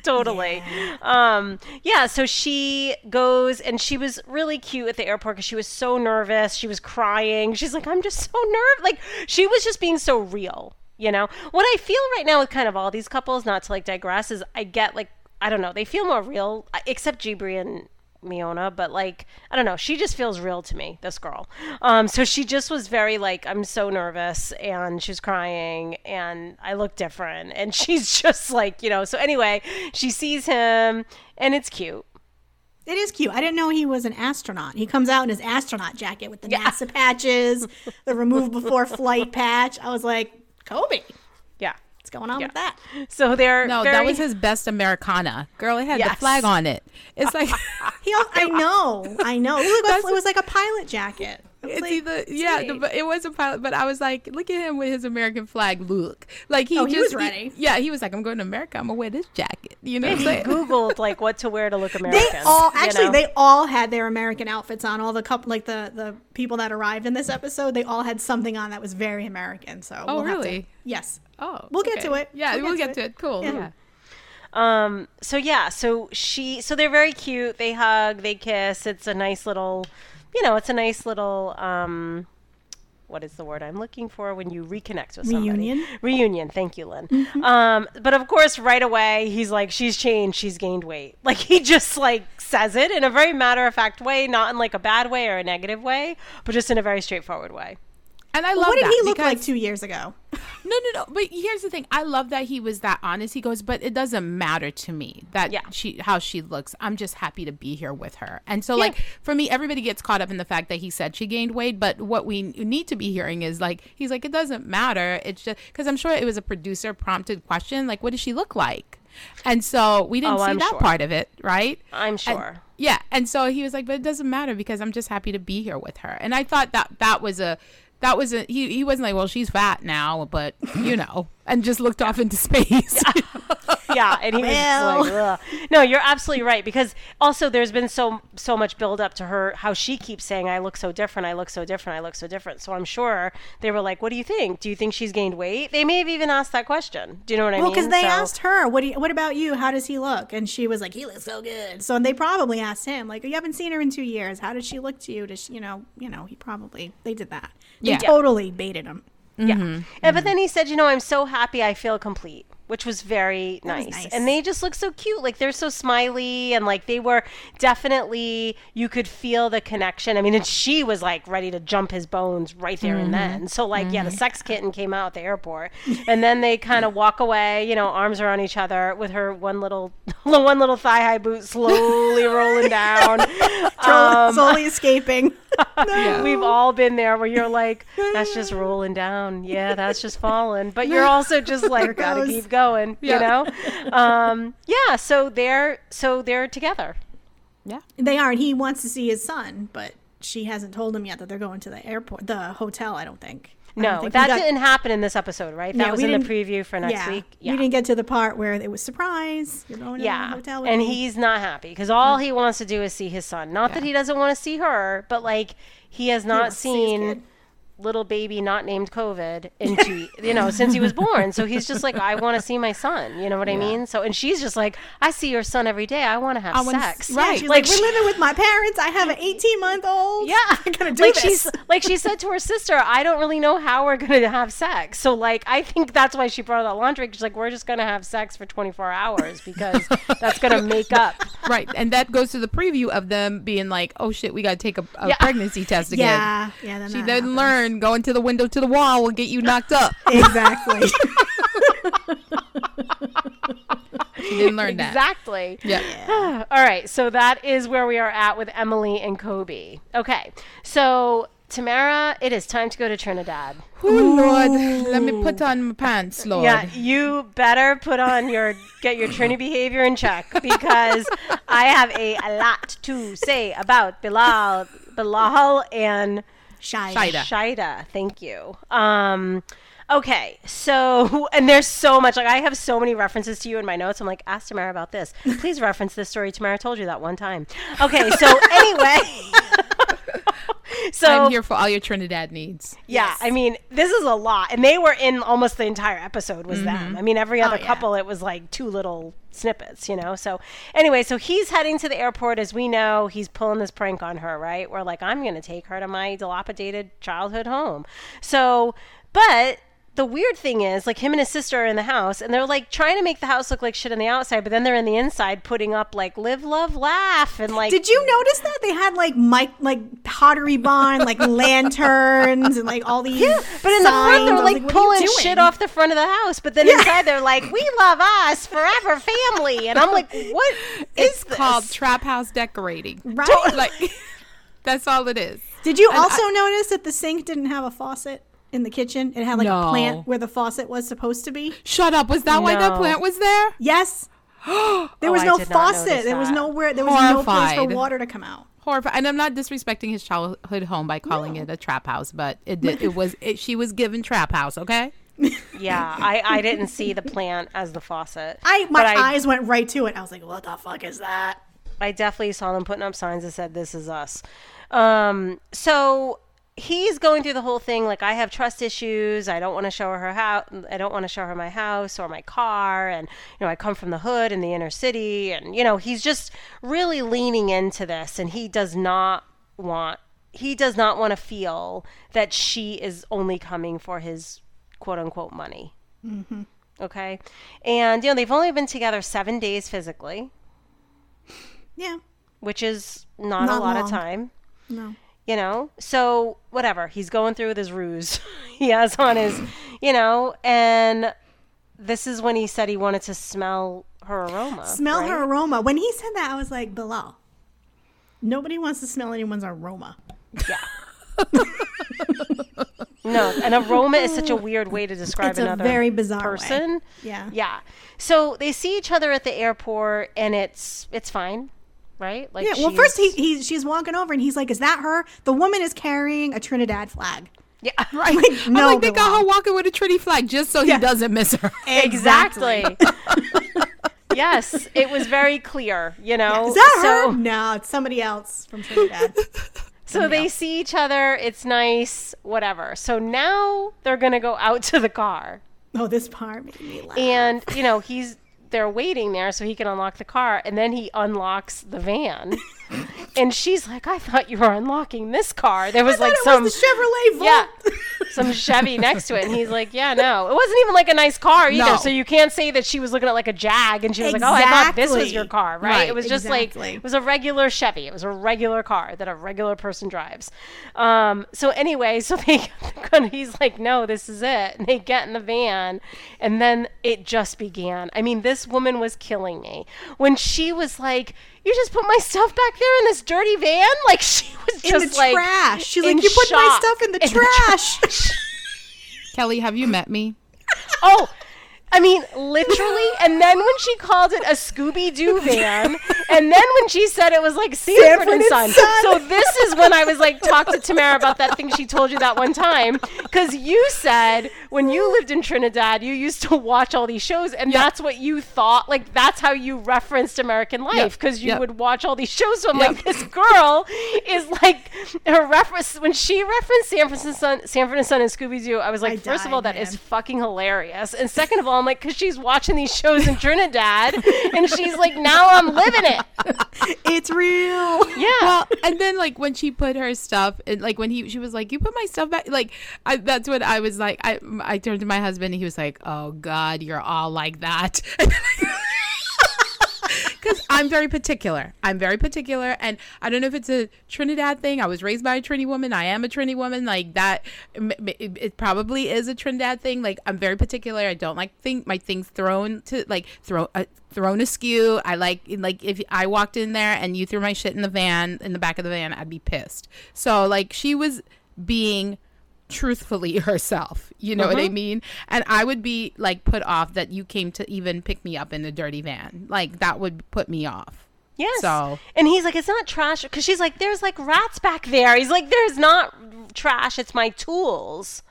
Speaker 3: totally. Um yeah so she goes and she was really cute at the airport because she was so nervous. She was crying. She's like i'm just so nervous like she was just being so real you know? What i feel right now with kind of all these couples not to like digress is i get like i don't know they feel more real except Jibri and Miona, but like I don't know, she just feels real to me. This girl, um, so she just was very like I'm so nervous, and she's crying, and I look different, and she's just like you know. So anyway, she sees him, and it's cute.
Speaker 1: It is cute. I didn't know he was an astronaut. He comes out in his astronaut jacket with the NASA patches, the remove before flight patch. I was like, Kobe,
Speaker 3: Yeah.
Speaker 1: What's going on with that?
Speaker 3: So they're
Speaker 2: No,
Speaker 3: very,
Speaker 2: that was his best Americana. Girl, it had the flag on it. It's like
Speaker 1: He, al- I know, I know. It was, like a- it was like a pilot jacket. I
Speaker 2: it's
Speaker 1: like,
Speaker 2: either yeah, the, it was a pilot. But I was like, look at him with his American flag look. Like he
Speaker 1: Oh, he was ready.
Speaker 2: yeah, he was like, I'm going to America. I'm gonna wear this jacket. You know what
Speaker 3: he
Speaker 2: saying?
Speaker 3: googled like what to wear to look American.
Speaker 1: They all actually
Speaker 3: know?
Speaker 1: they all had their American outfits on. All the couple like the the people that arrived in this episode, they all had something on that was very American. So
Speaker 2: Oh,
Speaker 1: we'll have to-
Speaker 2: really?
Speaker 1: yes.
Speaker 2: Oh,
Speaker 1: We'll get to it.
Speaker 2: Yeah,
Speaker 1: We'll
Speaker 2: we'll,
Speaker 1: get
Speaker 2: get,
Speaker 1: to
Speaker 2: to it. Cool.
Speaker 1: Yeah.
Speaker 2: Yeah.
Speaker 3: Um. So yeah. So she. So they're very cute. They hug. They kiss. It's a nice little. You know. It's a nice little. Um. What is the word I'm looking for when you reconnect with somebody?
Speaker 1: Reunion?
Speaker 3: Reunion. Thank you, Lynn. Um. But of course, right away he's like, "She's changed. She's gained weight." Like he just like says it in a very matter of fact way, not in like a bad way or a negative way, but just in a very straightforward way.
Speaker 2: And I love
Speaker 1: What did
Speaker 2: that
Speaker 1: he look like two years ago?
Speaker 2: No, no, no. But here's the thing. I love that he was that honest. He goes, but it doesn't matter to me that
Speaker 3: Yeah.
Speaker 2: she how she looks. I'm just happy to be here with her. And so, like for me, everybody gets caught up in the fact that he said she gained weight. But what we need to be hearing is like he's like it doesn't matter. It's just because I'm sure it was a producer prompted question. Like, what does she look like? And so we didn't
Speaker 3: Oh,
Speaker 2: see
Speaker 3: I'm
Speaker 2: that
Speaker 3: sure.
Speaker 2: part of it, right?
Speaker 3: I'm
Speaker 2: And-
Speaker 3: sure.
Speaker 2: yeah, and so he was like, "But it doesn't matter because I'm just happy to be here with her." And I thought that that was a that was a he he wasn't like, "Well, she's fat now," but you know, and just looked off into space.
Speaker 3: yeah, and he was just like, Ugh. no, you're absolutely right because also there's been so so much build up to her how she keeps saying I look so different, I look so different, I look so different. So I'm sure they were like, what do you think? Do you think she's gained weight? They may have even asked that question. Do you know what I
Speaker 1: Well,
Speaker 3: mean?
Speaker 1: because they
Speaker 3: So-
Speaker 1: asked her, "What do you, What about you? How does he look?" And she was like, "He looks so good." So they probably asked him, like, "You haven't seen her in two years. How does she look to you?" Does she, you know? You know, he probably they did that. They
Speaker 2: Yeah.
Speaker 1: totally baited him.
Speaker 3: Yeah.
Speaker 2: Mm-hmm.
Speaker 3: And, but then he said, you know, I'm so happy I feel complete, which was very
Speaker 1: That was
Speaker 3: nice.
Speaker 1: nice.
Speaker 3: And they just look so cute. Like they're so smiley and like they were definitely, you could feel the connection. I mean, and she was like ready to jump his bones right there
Speaker 1: Mm-hmm.
Speaker 3: and then. So, like, yeah, the sex kitten came out at the airport. and then they kind of walk away, you know, arms around each other with her one little, one little thigh high boot slowly rolling down. Um,
Speaker 1: slowly escaping.
Speaker 3: We've all been there where you're like, that's just rolling down. Yeah, that's just falling. But you're also just like, gotta keep going. You know? Um, yeah. So they're so they're together.
Speaker 2: yeah.
Speaker 1: They are, and he wants to see his son, but she hasn't told him yet that they're going to the airport, the hotel. I don't think.
Speaker 3: No, that
Speaker 1: got-
Speaker 3: didn't happen in this episode, right? That
Speaker 1: Yeah,
Speaker 3: was in the preview for next
Speaker 1: yeah,
Speaker 3: week.
Speaker 1: we didn't get to the part where it was surprise. You're going to the
Speaker 3: Yeah,
Speaker 1: hotel,
Speaker 3: and
Speaker 1: me.
Speaker 3: he's not happy because all he wants to do is see his son. Not that he doesn't want to see her, but like he has not
Speaker 1: see
Speaker 3: seen. Little baby not named COVID into you know since he was born. So he's just like, I want to see my son. You know what I mean? So and she's just like, I see your son every day. I want to have
Speaker 2: I wanna
Speaker 3: sex.
Speaker 2: s- right.
Speaker 1: She's
Speaker 3: Like
Speaker 1: like, we're living with my parents. I have an 18 month old.
Speaker 3: Yeah,
Speaker 1: I'm gonna do
Speaker 3: like
Speaker 1: this.
Speaker 3: she's like she said to her sister, I don't really know how we're gonna have sex. So like I think that's why she brought out laundry. She's like, we're just gonna have sex for 24 hours because that's gonna make up.
Speaker 2: right, and that goes to the preview of them being like, "Oh shit, we got to take a, a
Speaker 3: Yeah.
Speaker 2: pregnancy test again."
Speaker 1: yeah, yeah. Then
Speaker 2: She
Speaker 1: that
Speaker 2: didn't
Speaker 1: happens.
Speaker 2: learn going to the window to the wall will get you knocked up.
Speaker 1: exactly.
Speaker 2: She didn't learn that.
Speaker 3: Exactly.
Speaker 2: Yeah.
Speaker 3: All right, so that is where we are at with Emily and Kobe. Okay, so Tamara, it is time to go to Trinidad.
Speaker 2: Oh Lord, let me put on my pants, Lord.
Speaker 3: Yeah, you better put on your get your Trini behavior in check because I have a, a lot to say about Bilal, Bilal and
Speaker 1: Shy.
Speaker 2: Shaeeda.
Speaker 3: Shaeeda. Thank you. Um, okay, so and there's so much. Like I have so many references to you in my notes. I'm like, ask Tamara about this. Please reference this story. Tamara told you that one time. Okay, so anyway. so
Speaker 2: I'm here for all your Trinidad needs.
Speaker 3: yeah, I mean, this is a lot, and they were in almost the entire episode. Was mm-hmm. them? I mean, every oh, other
Speaker 1: yeah.
Speaker 3: couple, it was like two little snippets, you know. So anyway, so he's heading to the airport, as we know. He's pulling this prank on her, right? We're like, I'm going to take her to my dilapidated childhood home. So, but. The weird thing is, like him and his sister are in the house, and they're like trying to make the house look like shit on the outside, but then they're in the inside putting up like "live, love, laugh" and like
Speaker 1: Did you notice that they had like mic, like pottery barn, like lanterns, and like all these?
Speaker 3: Yeah, but in the front
Speaker 1: signs. I
Speaker 3: they're like,
Speaker 1: you
Speaker 3: pulling shit off the front of the house, but then inside they're like, "We love us forever, family," and I'm like, "What is
Speaker 2: It's
Speaker 3: this?
Speaker 2: called trap house decorating.
Speaker 1: Right?
Speaker 2: Like that's all it is.
Speaker 1: Did you
Speaker 2: And
Speaker 1: also notice that the sink didn't have a faucet in the kitchen? It had like
Speaker 2: No.
Speaker 1: a plant where the faucet was supposed to be.
Speaker 2: Shut up. Was that why that plant was there?
Speaker 1: Yes. There was
Speaker 3: I
Speaker 1: no faucet. There was
Speaker 3: that.
Speaker 1: nowhere. There was no place for water to come out.
Speaker 2: Horrified. And I'm not disrespecting his childhood home by calling it a trap house, but it did, it was it, she was given trap house. Okay.
Speaker 3: Yeah, I, I didn't see the plant as the faucet.
Speaker 1: I my
Speaker 3: I,
Speaker 1: eyes went right to it. I was like, "What the fuck is that?"
Speaker 3: I definitely saw them putting up signs that said, "This is us." Um, so he's going through the whole thing like I have trust issues. I don't want to show her her house. I don't want to show her my house or my car. And you know, I come from the hood in the inner city. And you know, he's just really leaning into this, and he does not want. He does not want to feel that she is only coming for his quote unquote money. Mm-hmm. Okay, and you know they've only been together seven days physically,
Speaker 1: Yeah.
Speaker 3: which is not,
Speaker 1: Not
Speaker 3: a lot
Speaker 1: long.
Speaker 3: of time
Speaker 1: No.
Speaker 3: You know so whatever he's going through with his ruse he has on his you know and this is when he said he wanted to smell her aroma
Speaker 1: Smell
Speaker 3: right?
Speaker 1: her aroma. When he said that, I was like, "Bilal." Nobody wants to smell anyone's aroma.
Speaker 3: yeah no an aroma is such a weird way to describe
Speaker 1: It's a
Speaker 3: another
Speaker 1: very bizarre way.
Speaker 3: person
Speaker 1: Yeah.
Speaker 3: yeah so they see each other at the airport and it's it's fine right like
Speaker 1: Yeah. Well, first he, he she's walking over and he's like, "Is that her?" The woman is carrying a Trinidad flag.
Speaker 3: yeah
Speaker 2: Right.
Speaker 1: Like,
Speaker 2: I'm
Speaker 1: no,
Speaker 2: like they got
Speaker 1: Bilal.
Speaker 2: her walking with a Trinity flag just so
Speaker 1: Yeah.
Speaker 2: he doesn't miss her.
Speaker 3: exactly yes it was very clear you know
Speaker 1: Is that
Speaker 3: so
Speaker 1: her? No, it's somebody else from Trinidad.
Speaker 3: So they see each other. It's nice, whatever. So now they're going to go out to the car.
Speaker 1: oh, this part made me laugh.
Speaker 3: And, you know, he's they're waiting there so he can unlock the car and then he unlocks the van. and she's like, "I thought you were unlocking this car." There was like some
Speaker 1: was Chevrolet Volt.
Speaker 3: yeah, some Chevy next to it, and he's like, "Yeah, no, it wasn't even like a nice car either."
Speaker 2: No.
Speaker 3: So you can't say that she was looking at like a Jag and she was like, "Oh, I thought this was your car," right?
Speaker 2: Right,
Speaker 3: it was just
Speaker 1: exactly.
Speaker 3: like it was a regular Chevy. It was a regular car that a regular person drives. Um, so anyway, so they he's like, "No, this is it," and they get in the van, and then it just began. I mean, this woman was killing me when she was like. You just put my stuff back there in this dirty van? Like she was
Speaker 1: in
Speaker 3: just
Speaker 1: the
Speaker 3: like
Speaker 1: trash. She's
Speaker 3: in
Speaker 1: like, "You put my stuff in the
Speaker 3: In the
Speaker 1: trash."
Speaker 2: Kelly, have you met me?
Speaker 3: Oh, I mean, literally. And then when she called it a Scooby Doo van, and then when she said it was like Sanford, and Son.
Speaker 1: Son.
Speaker 3: So this is when I was like, talk to Tamara about that thing she told you that one time, because you said when you lived in Trinidad, you used to watch all these shows, and
Speaker 2: Yeah.
Speaker 3: that's what you thought. Like that's how you referenced American Life, because you
Speaker 2: Yep.
Speaker 3: would watch all these shows. So I'm
Speaker 2: Yep.
Speaker 3: like, this girl is like her reference when she referenced Sanford and Son, Sanford and Son, and Scooby Doo. I was like,
Speaker 1: I
Speaker 3: first of all, that is
Speaker 1: man.
Speaker 3: fucking hilarious. And second of all, I'm like, because she's watching these shows in Trinidad, and she's like, now I'm living it.
Speaker 1: It's real.
Speaker 3: Yeah.
Speaker 2: well, and then like when she put her stuff, and like when he, she was like, "You put my stuff back." Like I, that's what I was like. I, I turned to my husband, and he was like, "Oh God, you're all like that." Because I'm very particular. I'm very particular, and I don't know if it's a Trinidad thing. I was raised by a Trini woman. I am a Trini woman. Like that, it probably is a Trinidad thing. Like I'm very particular. I don't like think my things thrown to like throw uh, thrown askew. I like like if I walked in there and you threw my shit in the van in the back of the van, I'd be pissed. So like she was being truthfully herself. You know what I mm-hmm. mean? And I would be like put off that you came to even pick me up in a dirty van. Like that would put me off.
Speaker 3: Yes.
Speaker 2: So-
Speaker 3: and he's like, it's not trash because she's like, there's like rats back there. He's like, there's not trash. It's my tools.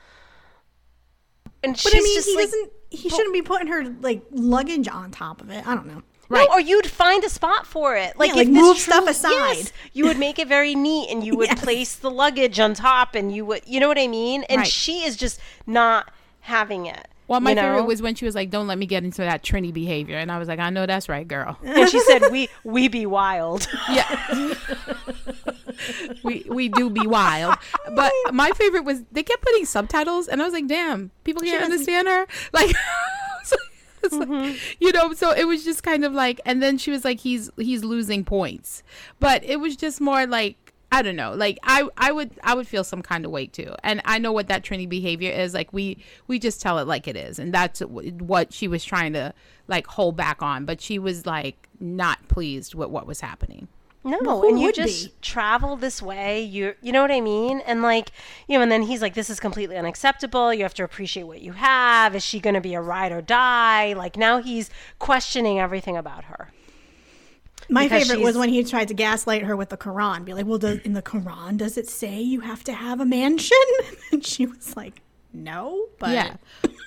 Speaker 3: And
Speaker 1: But
Speaker 3: she's
Speaker 1: I mean,
Speaker 3: just
Speaker 1: he
Speaker 3: like,
Speaker 1: doesn't. He shouldn't be putting her like luggage on top of it. I don't know.
Speaker 2: Right.
Speaker 3: No, or you'd find a spot for it. Like,
Speaker 1: Yeah,
Speaker 3: if
Speaker 1: like move
Speaker 3: true-
Speaker 1: stuff aside.
Speaker 3: Yes, you would make it very neat, and you would
Speaker 1: Yes.
Speaker 3: place the luggage on top, and you would, you know what I mean? And
Speaker 2: Right.
Speaker 3: she is just not having it.
Speaker 2: Well, my
Speaker 3: you know?
Speaker 2: favorite was when she was like, "Don't let me get into that Trini behavior," and I was like, "I know that's right, girl."
Speaker 3: and she said, "We we be wild."
Speaker 2: yeah, we we do be wild. But my favorite was they kept putting subtitles, and I was like, "Damn, people can't understand her." Like, it's like- mm-hmm. you know. So it was just kind of like, and then she was like, "He's he's losing points," but it was just more like. I don't know. Like I, I would, I would feel some kind of weight too, and I know what that Trini behavior is. Like we, we just tell it like it is, and that's what she was trying to like hold back on. But she was like not pleased with what was happening.
Speaker 3: No, and you just
Speaker 1: be?
Speaker 3: travel this way. You you know what I mean? And like, you know, and then he's like, This is completely unacceptable. You have to appreciate what you have. Is she gonna be a ride or die? Like now he's questioning everything about her.
Speaker 1: My
Speaker 3: Because
Speaker 1: favorite was when he tried to gaslight her with the Quran. Be like, well, does, in the Quran, does it say you have to have a mansion? And she was like, no, but
Speaker 2: yeah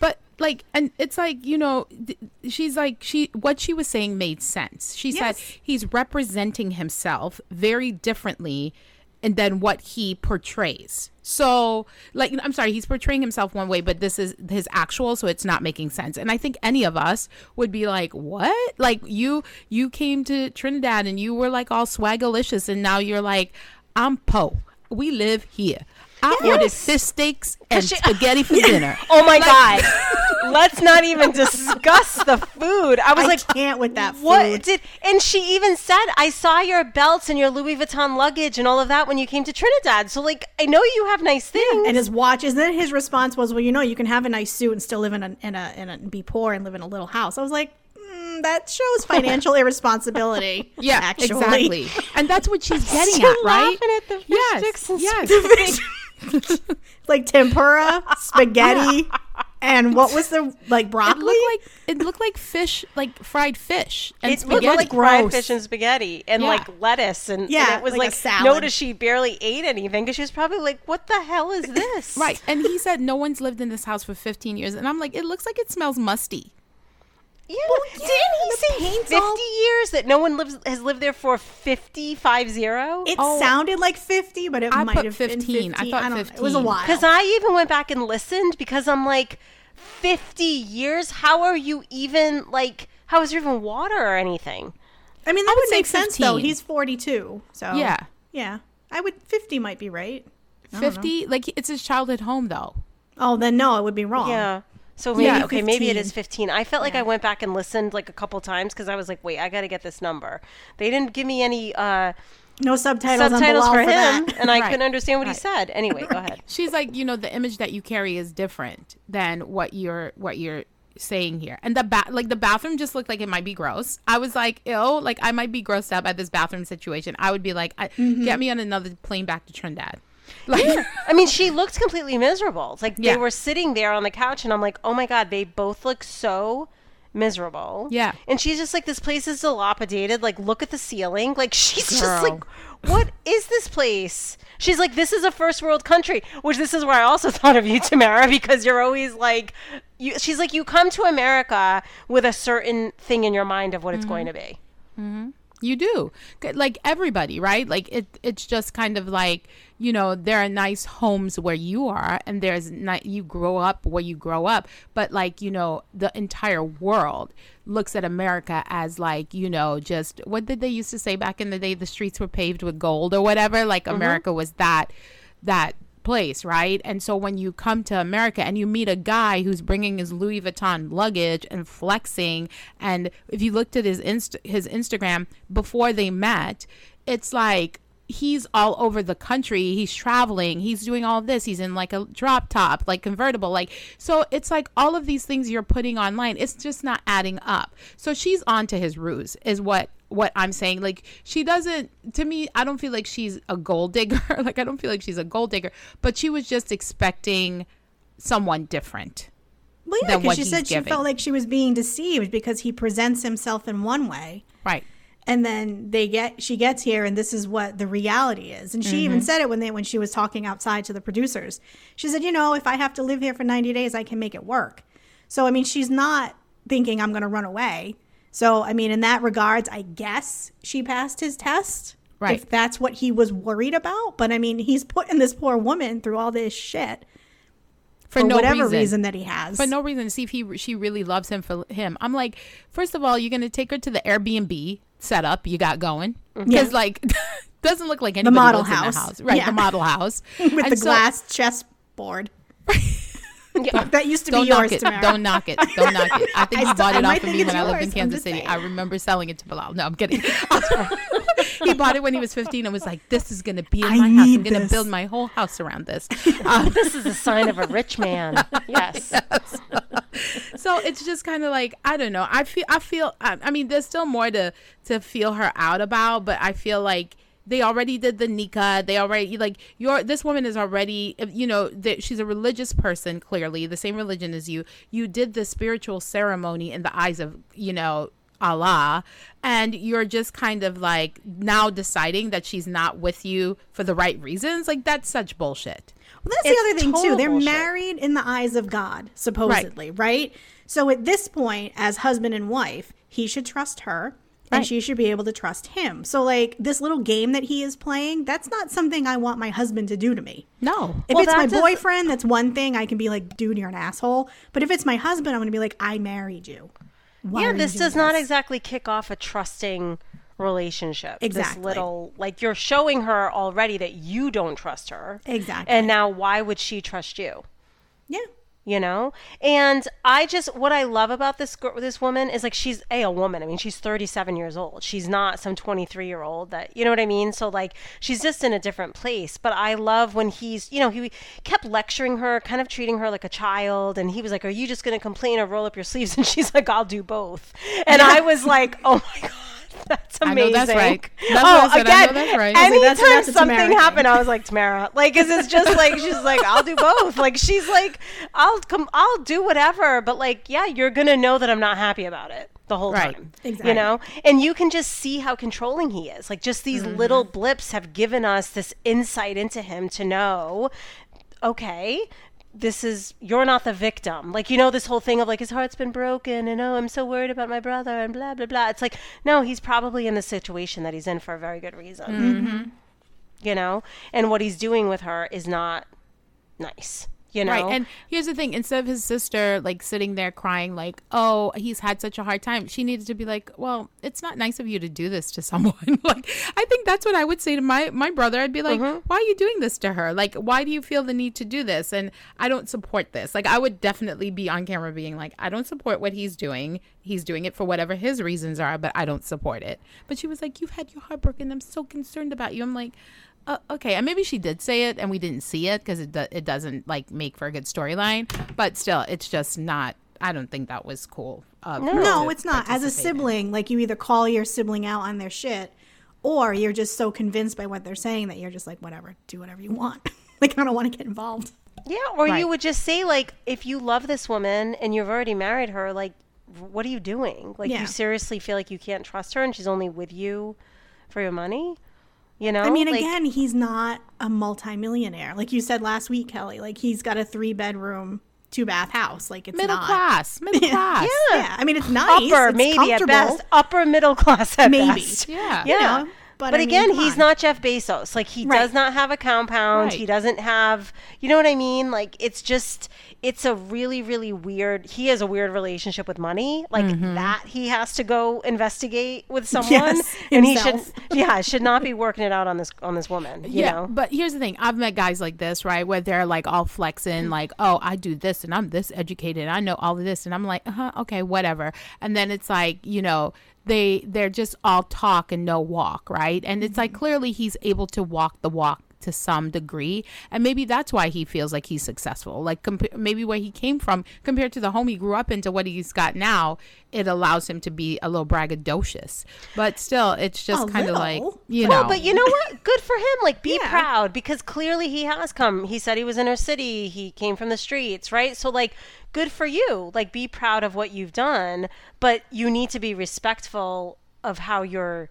Speaker 2: but like and it's like you know th- she's like she what she was saying made sense. She
Speaker 1: Yes.
Speaker 2: said he's representing himself very differently and then what he portrays. So like i'm sorry he's portraying himself one way but this is his actual so it's not making sense. And i think any of us would be like what? Like you you came to trinidad and you were like all swagalicious and now you're like i'm poe. We live here I ordered fish steaks and
Speaker 3: she-
Speaker 2: spaghetti for dinner.
Speaker 3: Oh my god. Let's not even discuss the food. I was
Speaker 1: I
Speaker 3: like,
Speaker 1: can't with that food.
Speaker 3: Did and she even said, I saw your belts and your Louis Vuitton luggage and all of that when you came to Trinidad. So like I know you have nice things.
Speaker 1: and his watches. Then his response was, "Well, you know, you can have a nice suit and still live in a in a, in a be poor and live in a little house." I was like, mm, "That shows financial irresponsibility."
Speaker 2: Yeah,
Speaker 1: actually.
Speaker 2: exactly. And that's what she's getting
Speaker 3: Still
Speaker 2: at, right?
Speaker 3: laughing at the fish
Speaker 2: yes,
Speaker 3: sticks and
Speaker 2: yes.
Speaker 1: like tempura, spaghetti, and what was the like broccoli?
Speaker 2: It
Speaker 1: broccoli?
Speaker 2: looked like it looked like fish, like fried fish and
Speaker 3: It
Speaker 2: spaghetti.
Speaker 3: looked like fried fish and spaghetti and
Speaker 2: Yeah.
Speaker 3: like lettuce and, and
Speaker 1: Yeah,
Speaker 3: it was
Speaker 1: like a
Speaker 3: like,
Speaker 1: salad.
Speaker 3: notice she barely ate anything because she was probably like, "What the hell is this?"
Speaker 2: right. And he said no one's lived in this house for 15 years, and I'm like, it looks like it smells musty.
Speaker 3: Yeah.
Speaker 1: yeah,
Speaker 3: Didn't he say
Speaker 1: paint's
Speaker 3: fifty
Speaker 1: all-
Speaker 3: years that no one lives has lived there for fifty five zero?
Speaker 1: it
Speaker 2: Oh.
Speaker 1: sounded like fifty, but it
Speaker 2: I
Speaker 1: might
Speaker 2: put
Speaker 1: have been
Speaker 2: 15. I thought
Speaker 1: don't know. It was a while.
Speaker 3: Because I even went back and listened because I'm like, 50 years? How are you even, like, how is there even water or anything?
Speaker 1: I mean, that
Speaker 2: I would
Speaker 1: would make sense though. He's forty-two, so
Speaker 2: Yeah.
Speaker 1: yeah. I would fifty might be right. I don't know.
Speaker 2: 50, like it's his childhood home though.
Speaker 1: Oh, then no, it would be wrong.
Speaker 3: Yeah. So maybe,
Speaker 2: Yeah,
Speaker 3: okay, maybe it is 15. I felt like I went back and listened like a couple times because I was like, wait, I got to get this number. They didn't give me any uh,
Speaker 1: No subtitles,
Speaker 3: subtitles
Speaker 1: on
Speaker 3: for
Speaker 1: Bilal
Speaker 3: him,
Speaker 1: that.
Speaker 3: and I
Speaker 2: Right.
Speaker 3: couldn't understand what he said. Anyway, go ahead.
Speaker 2: She's like, you know, the image that you carry is different than what you're what you're saying here. And the ba- like the bathroom just looked like it might be gross. I was like, ill, like I might be grossed out by this bathroom situation. I would be like, I,
Speaker 1: Mm-hmm.
Speaker 2: get me on another plane back to Trinidad. Like,
Speaker 3: I mean, she looked completely miserable. It's like
Speaker 2: Yeah.
Speaker 3: they were sitting there on the couch, and I'm like, oh my god, they both look so miserable.
Speaker 2: Yeah.
Speaker 3: And she's just like, this place is dilapidated. Like, look at the ceiling. Like, she's just like, what is this place? She's like, this is a first world country, which this is where I also thought of you, Tamara, because you're always like, you. She's like, you come to America with a certain thing in your mind of what it's mm-hmm. going to be. Mm-hmm.
Speaker 2: You do. Like everybody, right? Like it it's just kind of like, you know, there are nice homes where you are and there's ni- you grow up where you grow up, but like, you know, the entire world looks at America as like, you know, just what did they used to say back in the day the streets were paved with gold or whatever, like mm-hmm. America was that that place, right? And so when you come to America and you meet a guy who's bringing his Louis Vuitton luggage and flexing, and if you looked at his inst- his Instagram before they met, it's like he's all over the country. He's traveling. He's doing all this. He's in like a drop top, like convertible. Like so, it's like all of these things you're putting online. It's just not adding up. So she's on to his ruse, is what what I'm saying. Like she doesn't to me, I don't feel like she's a gold digger. like I don't feel like she's a gold digger, but she was just expecting someone different.
Speaker 1: Well, yeah, because she said she
Speaker 2: giving.
Speaker 1: felt like she was being deceived because he presents himself in one way,
Speaker 2: Right.
Speaker 1: and then they get she gets here, and this is what the reality is. And she even
Speaker 2: Mm-hmm.
Speaker 1: said it when they when she was talking outside to the producers. She said, "You know, if I have to live here for ninety days, I can make it work." So I mean, she's not thinking I'm going to run away. So I mean, in that regards, I guess she passed his test.
Speaker 2: Right.
Speaker 1: If that's what he was worried about, but I mean, he's putting this poor woman through all this shit
Speaker 2: For,
Speaker 1: for
Speaker 2: no
Speaker 1: whatever
Speaker 2: reason.
Speaker 1: reason that he has.
Speaker 2: for no reason to see if he she really loves him for him. I'm like, first of all, you're gonna take her to the Airbnb setup you got going mm-hmm. because
Speaker 1: Yeah.
Speaker 2: like doesn't look like anybody
Speaker 1: model
Speaker 2: lives in
Speaker 1: house.
Speaker 2: the house, right?
Speaker 1: Yeah.
Speaker 2: The model house
Speaker 1: with
Speaker 2: And
Speaker 1: the
Speaker 2: so-
Speaker 1: glass chessboard.
Speaker 3: Yeah.
Speaker 1: That used to
Speaker 2: Don't
Speaker 1: be
Speaker 2: knock
Speaker 1: yours,
Speaker 2: it.
Speaker 1: Tamara.
Speaker 2: Don't knock it. Don't knock it. I think
Speaker 1: I
Speaker 2: he
Speaker 1: still-
Speaker 2: bought it
Speaker 1: might
Speaker 2: off of me
Speaker 1: it's
Speaker 2: when I lived in Kansas City.
Speaker 1: saying.
Speaker 2: I remember selling it to Bilal. No, I'm kidding. he bought it when he was 15 and was like, "This is gonna be in
Speaker 1: I
Speaker 2: my house. I'm
Speaker 1: need
Speaker 2: gonna build my whole house around this." Um,
Speaker 3: this is a sign of a rich man. Yes.
Speaker 2: so it's just kind of like I don't know. I feel I feel I, I mean there's still more to to feel her out about, but I feel like they already did the nikah. They already like your this woman is already you know that she's a religious person clearly the same religion as you. You did the spiritual ceremony in the eyes of you know Allah and you're just kind of like now deciding that she's not with you for the right reasons like that's such bullshit.
Speaker 1: Well, that's
Speaker 3: It's
Speaker 1: the other thing too. They're
Speaker 3: bullshit.
Speaker 1: married in the eyes of God, supposedly, right. So at this point, as husband and wife, he should trust her. And
Speaker 2: Right.
Speaker 1: she should be able to trust him. So, like this little game that he is playing, that's not something I want my husband to do to me.
Speaker 2: No.
Speaker 1: If
Speaker 3: Well,
Speaker 1: it's my boyfriend, that's one thing. I can be like, dude, you're an asshole. But if it's my husband, I'm going to be like, I married you. Why
Speaker 3: yeah,
Speaker 1: you
Speaker 3: this does not exactly kick off a trusting relationship. This
Speaker 1: Exactly.
Speaker 3: little like you're showing her already that you don't trust her.
Speaker 1: Exactly.
Speaker 3: And now why would she trust you?
Speaker 1: Yeah.
Speaker 3: You know? And I just what I love about this girl, this woman is like she's a, a woman. I mean, she's 37 years old. She's not some 23-year-old that, you know what I mean? So like she's just in a different place, but I love when he's, you know, he kept lecturing her, kind of treating her like a child and he was like, "Are you just going to complain or roll up your sleeves?" And she's like, "I'll do both." And I was like, "Oh my god." That's
Speaker 2: I
Speaker 3: amazing.
Speaker 2: know that's right. That's
Speaker 3: oh,
Speaker 2: I. I
Speaker 3: again,
Speaker 2: know that's right. I
Speaker 1: like,
Speaker 3: anytime
Speaker 1: that's- that's
Speaker 3: something happened, I was like, Tamara, like, is it's just like she's like, I'll do both. Like, she's like, I'll come, I'll do whatever, but like, yeah, you're gonna know that I'm not happy about it the whole
Speaker 2: Right.
Speaker 3: time.
Speaker 1: Exactly.
Speaker 3: You know, and you can just see how controlling he is. Like, just these
Speaker 1: Mm-hmm.
Speaker 3: little blips have given us this insight into him to know, okay. This is you're not the victim. Like you know this whole thing of like his heart's been broken and oh I'm so worried about my brother and blah blah blah. It's like no, he's probably in the situation that he's in for a very good reason
Speaker 1: Mm-hmm.
Speaker 3: you know and what he's doing with her is not nice you know
Speaker 2: Right. And here's the thing instead of his sister like sitting there crying, like, oh, he's had such a hard time, she needed to be like, well, it's not nice of you to do this to someone. like, I think that's what I would say to my, my brother. I'd be like,
Speaker 3: Mm-hmm.
Speaker 2: why are you doing this to her? Like, why do you feel the need to do this? And I don't support this. Like, I would definitely be on camera being like, I don't support what he's doing. He's doing it for whatever his reasons are, but I don't support it. But she was like, you've had your heart broken. I'm so concerned about you. I'm like, uh, okay, and maybe she did say it and we didn't see it because it do- it doesn't like make for a good storyline. But still, it's just not. I don't think that was cool. of her
Speaker 1: No, it's not. As a
Speaker 2: participate in.
Speaker 1: sibling, like you either call your sibling out on their shit or you're just so convinced by what they're saying that you're just like, whatever, do whatever you want. like, I don't want to get involved.
Speaker 3: Yeah, or
Speaker 2: Right.
Speaker 3: you would just say like, if you love this woman and you've already married her, like, what are you doing? Like,
Speaker 1: Yeah.
Speaker 3: you seriously feel like you can't trust her and she's only with you for your money? You know?
Speaker 1: I mean,
Speaker 3: Like,
Speaker 1: again, he's not a multimillionaire. Like you said last week, Kelly. Like he's got a three bedroom, two bath house. Like it's
Speaker 2: Middle
Speaker 1: not.
Speaker 2: class, middle class.
Speaker 1: Yeah, I mean it's nice.
Speaker 3: upper,
Speaker 1: it's
Speaker 3: maybe at best, upper middle class at
Speaker 1: Maybe.
Speaker 3: best.
Speaker 2: Yeah.
Speaker 3: Yeah.
Speaker 1: know, but
Speaker 3: but
Speaker 1: I mean,
Speaker 3: again, he's
Speaker 1: on.
Speaker 3: not Jeff Bezos. Like he
Speaker 1: Right.
Speaker 3: does not have a compound. He doesn't have, you know what I mean? Like it's just, it's a really, really weird. He has a weird relationship with money. Like
Speaker 1: Mm-hmm.
Speaker 3: that, he has to go investigate with someone,
Speaker 1: Yes,
Speaker 3: and
Speaker 1: himself.
Speaker 3: he should, yeah, should not be working it out on this on this woman. You
Speaker 2: yeah,
Speaker 3: know?
Speaker 2: but here's the thing. I've met guys like this, right, where they're like all flexing, like, "Oh, I do this and I'm this educated. I know all of this." And I'm like, "Uh-huh, okay, whatever." And then it's like, you know, they they're just all talk and no walk, right? And it's like mm-hmm. clearly he's able to walk the walk to some degree, and maybe that's why he feels like he's successful. Like compa- maybe where he came from compared to the home he grew up into, what he's got now, it allows him to be a little braggadocious. But still, it's just kind of like you
Speaker 3: No,
Speaker 2: know.
Speaker 3: but you know what? Good for him. Like, be
Speaker 1: Yeah.
Speaker 3: proud because clearly he has come. He said he was in inner city. He came from the streets, right? So, like, good for you. Like, be proud of what you've done, but you need to be respectful of how you're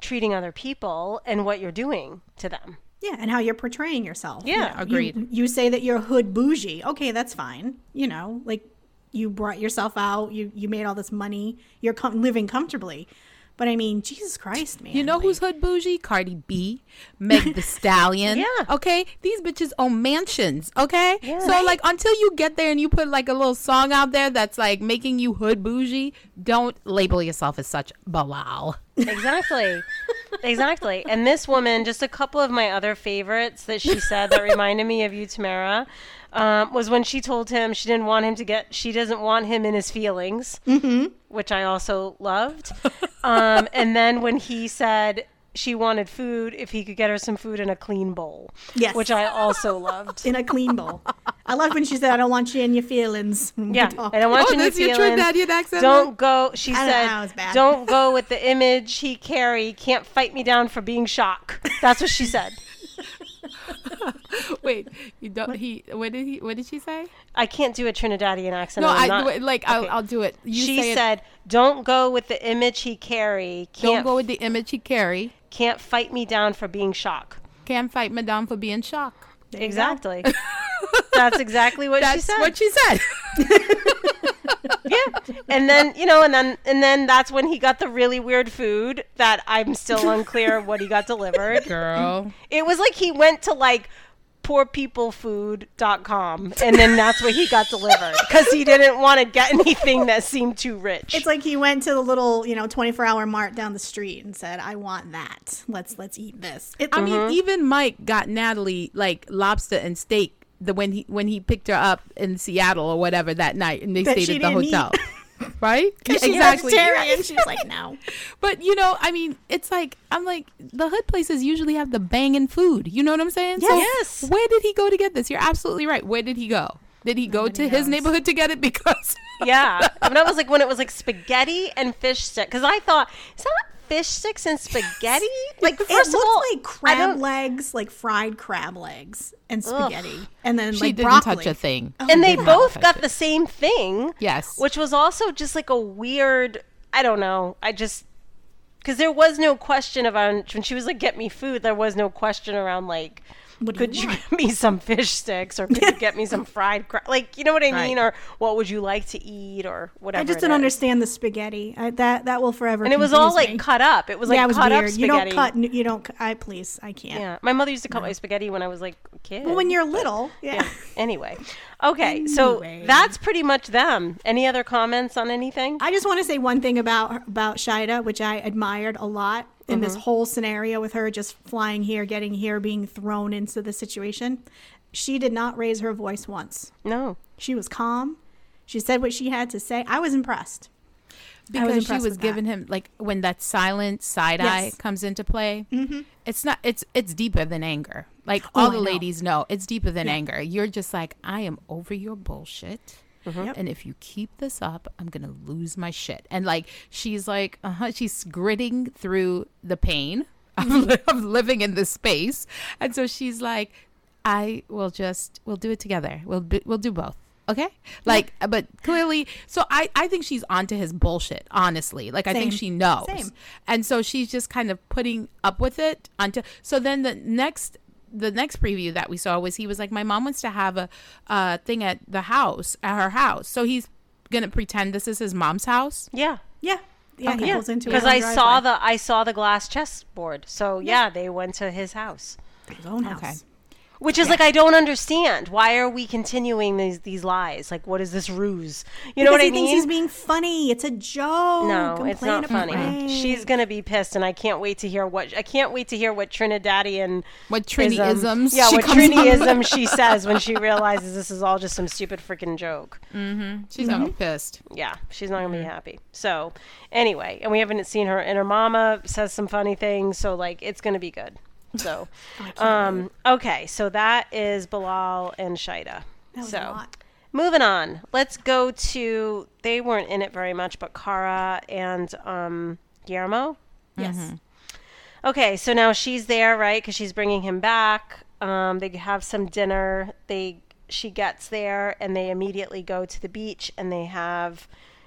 Speaker 3: treating other people and what you're doing to them.
Speaker 1: Yeah, and how you're portraying yourself.
Speaker 3: Yeah,
Speaker 1: You know,
Speaker 2: agreed.
Speaker 1: You, you say that you're hood bougie. Okay, that's fine. You know, like you brought yourself out. You you made all this money. You're com- living comfortably. But I mean, Jesus Christ, man.
Speaker 2: You know
Speaker 1: like-
Speaker 2: who's hood bougie? Cardi B, Meg the Stallion.
Speaker 3: Yeah.
Speaker 2: Okay, these bitches own mansions. Okay,
Speaker 3: Yeah.
Speaker 2: so
Speaker 3: Right.
Speaker 2: like until you get there and you put like a little song out there that's like making you hood bougie, don't label yourself as such. Bilal.
Speaker 3: Exactly. exactly. And this woman, just a couple of my other favorites that she said that reminded me of you, Tamara, um, was when she told him she didn't want him to get, she doesn't want him in his feelings, mm-hmm. Which I also loved. Um, and then when he said she wanted food, if he could get her some food in a clean bowl,
Speaker 1: Yes.
Speaker 3: which I also loved.
Speaker 1: in a clean bowl. I love when she said, "I don't want you in your feelings."
Speaker 3: Yeah,
Speaker 1: talk."
Speaker 3: I don't want
Speaker 2: Oh,
Speaker 3: you in your
Speaker 2: that's your
Speaker 3: feelings.
Speaker 2: Trinidadian accent,
Speaker 3: Don't go. She
Speaker 1: I don't
Speaker 3: said,
Speaker 1: know, bad.
Speaker 3: "Don't go with the image he carry. Can't fight me down for being shock." That's what she said.
Speaker 2: Wait, you don't. He. What did he? What did she say?
Speaker 3: I can't do a Trinidadian accent.
Speaker 2: No,
Speaker 3: I'm
Speaker 2: I
Speaker 3: not-
Speaker 2: like I'll, I'll do it. You
Speaker 3: she
Speaker 2: say it.
Speaker 3: said, "Don't go with the image he carry.
Speaker 2: Don't
Speaker 3: Can't
Speaker 2: go with the image he carry.
Speaker 3: can't fight me down for being shock."
Speaker 2: Can't fight Madame for being shocked.
Speaker 1: There you go.
Speaker 3: Exactly. That's exactly what
Speaker 2: That's
Speaker 3: she said.
Speaker 2: what she said.
Speaker 3: yeah. And then, you know, and then and then that's when he got the really weird food that I'm still unclear what he got delivered.
Speaker 2: Girl.
Speaker 3: It was like he went to like poorpeoplefood.com and then that's where he got delivered because he didn't want to get anything that seemed too rich.
Speaker 1: It's like he went to the little, you know, 24 hour mart down the street and said, "I want that. Let's let's eat this." It,
Speaker 2: I
Speaker 3: Mm-hmm.
Speaker 2: mean, even Mike got Natalie like lobster and steak the when he when he picked her up in Seattle or whatever that night, and they
Speaker 1: That
Speaker 2: stayed at the
Speaker 1: didn't
Speaker 2: hotel. Right?
Speaker 1: she's
Speaker 2: exactly.
Speaker 1: vegetarian. She's like, "No."
Speaker 2: But you know, I mean, it's like I'm like the hood places usually have the banging food. You know what I'm saying? So
Speaker 3: Yes.
Speaker 2: where did he go to get this? You're absolutely right. Where did he go? Did he go to his neighborhood to get it? Because
Speaker 3: yeah. And that was like when it was like spaghetti and fish stick because I thought, is that fish sticks and spaghetti? Like,
Speaker 1: It
Speaker 3: first of
Speaker 1: looks
Speaker 3: all,
Speaker 1: like crab legs, like fried crab legs and spaghetti, and then
Speaker 2: she
Speaker 1: like
Speaker 2: didn't
Speaker 1: broccoli.
Speaker 2: touch a thing.
Speaker 3: Oh, and they both got
Speaker 2: it.
Speaker 3: the same thing.
Speaker 2: Yes.
Speaker 3: which was also just like a weird i don't know i just because there was no question around when she was like get me food there was no question around like
Speaker 1: What
Speaker 3: could
Speaker 1: you
Speaker 3: you get me some fish sticks or could you get me some fried crab like you know what i mean
Speaker 2: Right.
Speaker 3: or what would you like to eat or whatever
Speaker 1: I just
Speaker 3: is.
Speaker 1: understand the spaghetti. I, that that will forever.
Speaker 3: and it was all
Speaker 1: confuse
Speaker 3: like cut up it was like
Speaker 1: yeah, it was
Speaker 3: cut up spaghetti
Speaker 1: You don't cut. You don't. I please. I can't.
Speaker 3: yeah my mother used to cut my spaghetti when i was like a kid
Speaker 1: Well, when you're little, yeah.
Speaker 3: yeah. anyway okay so that's pretty much them any other comments on anything
Speaker 1: I just want to say one thing about about Shaeeda, which I admired a lot in this whole scenario with her just flying here, getting here, being thrown into the situation. She did not raise her voice once.
Speaker 3: no
Speaker 1: She was calm. She said what she had to say. I was impressed. I was
Speaker 2: because she was
Speaker 1: with
Speaker 2: giving him like when that silent side eye
Speaker 1: Yes.
Speaker 2: comes into play. Mm-hmm. It's not. It's it's deeper than anger. Like
Speaker 1: Oh,
Speaker 2: all
Speaker 1: I
Speaker 2: the
Speaker 1: know.
Speaker 2: ladies know, it's deeper than anger. You're just like, I am over your bullshit.
Speaker 1: Yep.
Speaker 2: And if you keep this up, I'm gonna lose my shit. And like she's like, uh huh. She's gritting through the pain of, of living in this space. And so she's like, I will just we'll do it together. We'll be, we'll do both. Okay? Like but clearly so I I think she's onto his bullshit, honestly. Like I think she knows.
Speaker 1: Same.
Speaker 2: And so she's just kind of putting up with it until so then the next the next preview that we saw was he was like my mom wants to have a uh thing at the house at her house. So he's going to pretend this is his mom's house.
Speaker 3: Yeah.
Speaker 1: Yeah. Yeah, he
Speaker 3: Yeah,
Speaker 1: into
Speaker 3: because
Speaker 1: his own
Speaker 3: I saw the I saw the glass chessboard. So yeah, they went to his house,
Speaker 1: his own house.
Speaker 2: Okay.
Speaker 3: Which is like I don't understand. Why are we continuing these these lies? Like, what is this ruse? You know
Speaker 1: because
Speaker 3: what
Speaker 1: he
Speaker 3: I
Speaker 1: thinks
Speaker 3: mean?
Speaker 1: he's being funny. It's a joke.
Speaker 3: no,
Speaker 1: I'm
Speaker 3: it's not funny. She's gonna be pissed, and I can't wait to hear what I can't wait to hear what Trinidadian
Speaker 2: What
Speaker 3: ism-
Speaker 2: Trini-isms
Speaker 3: Yeah,
Speaker 2: she
Speaker 3: what
Speaker 2: up
Speaker 3: she says when she realizes this is all just some stupid freaking joke.
Speaker 2: She's gonna be pissed.
Speaker 3: yeah, she's not gonna
Speaker 1: Mm-hmm.
Speaker 3: be happy. So, anyway, and we haven't seen her, and her mama says some funny things, so like it's gonna be good. So, um, okay, so that is Bilal and Shaeeda.
Speaker 1: That
Speaker 3: so,
Speaker 1: a
Speaker 3: moving on, let's go to. They weren't in it very much, but Kara and um, Guillermo.
Speaker 1: Yes.
Speaker 3: Okay, so now she's there, right? Because she's bringing him back. Um, they have some dinner. They she gets there, and they immediately go to the beach, and they have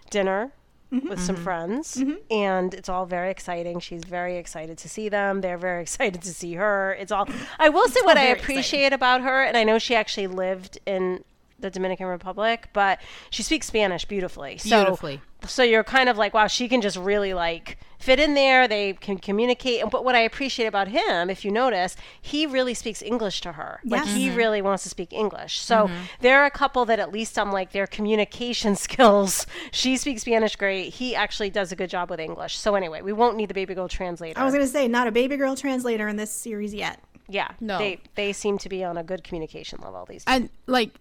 Speaker 3: dinner with some friends, and it's all very exciting. She's very excited to see them. They're very excited to see her. It's all. I will say what I appreciate about her, and I know she actually lived in the Dominican Republic, but she speaks Spanish beautifully. So
Speaker 2: Beautifully.
Speaker 3: so you're kind of like wow she can just really like fit in there they can communicate but what i appreciate about him if you notice he really speaks english to her like
Speaker 1: Yes.
Speaker 3: he mm-hmm. really wants to speak english so mm-hmm. there are a couple that at least i'm like their communication skills she speaks spanish great he actually does a good job with english so anyway we won't need the baby girl translator
Speaker 1: I was gonna say not a baby girl translator in this series yet.
Speaker 3: yeah
Speaker 2: No.
Speaker 3: they they seem to be on a good communication level these days.
Speaker 2: and like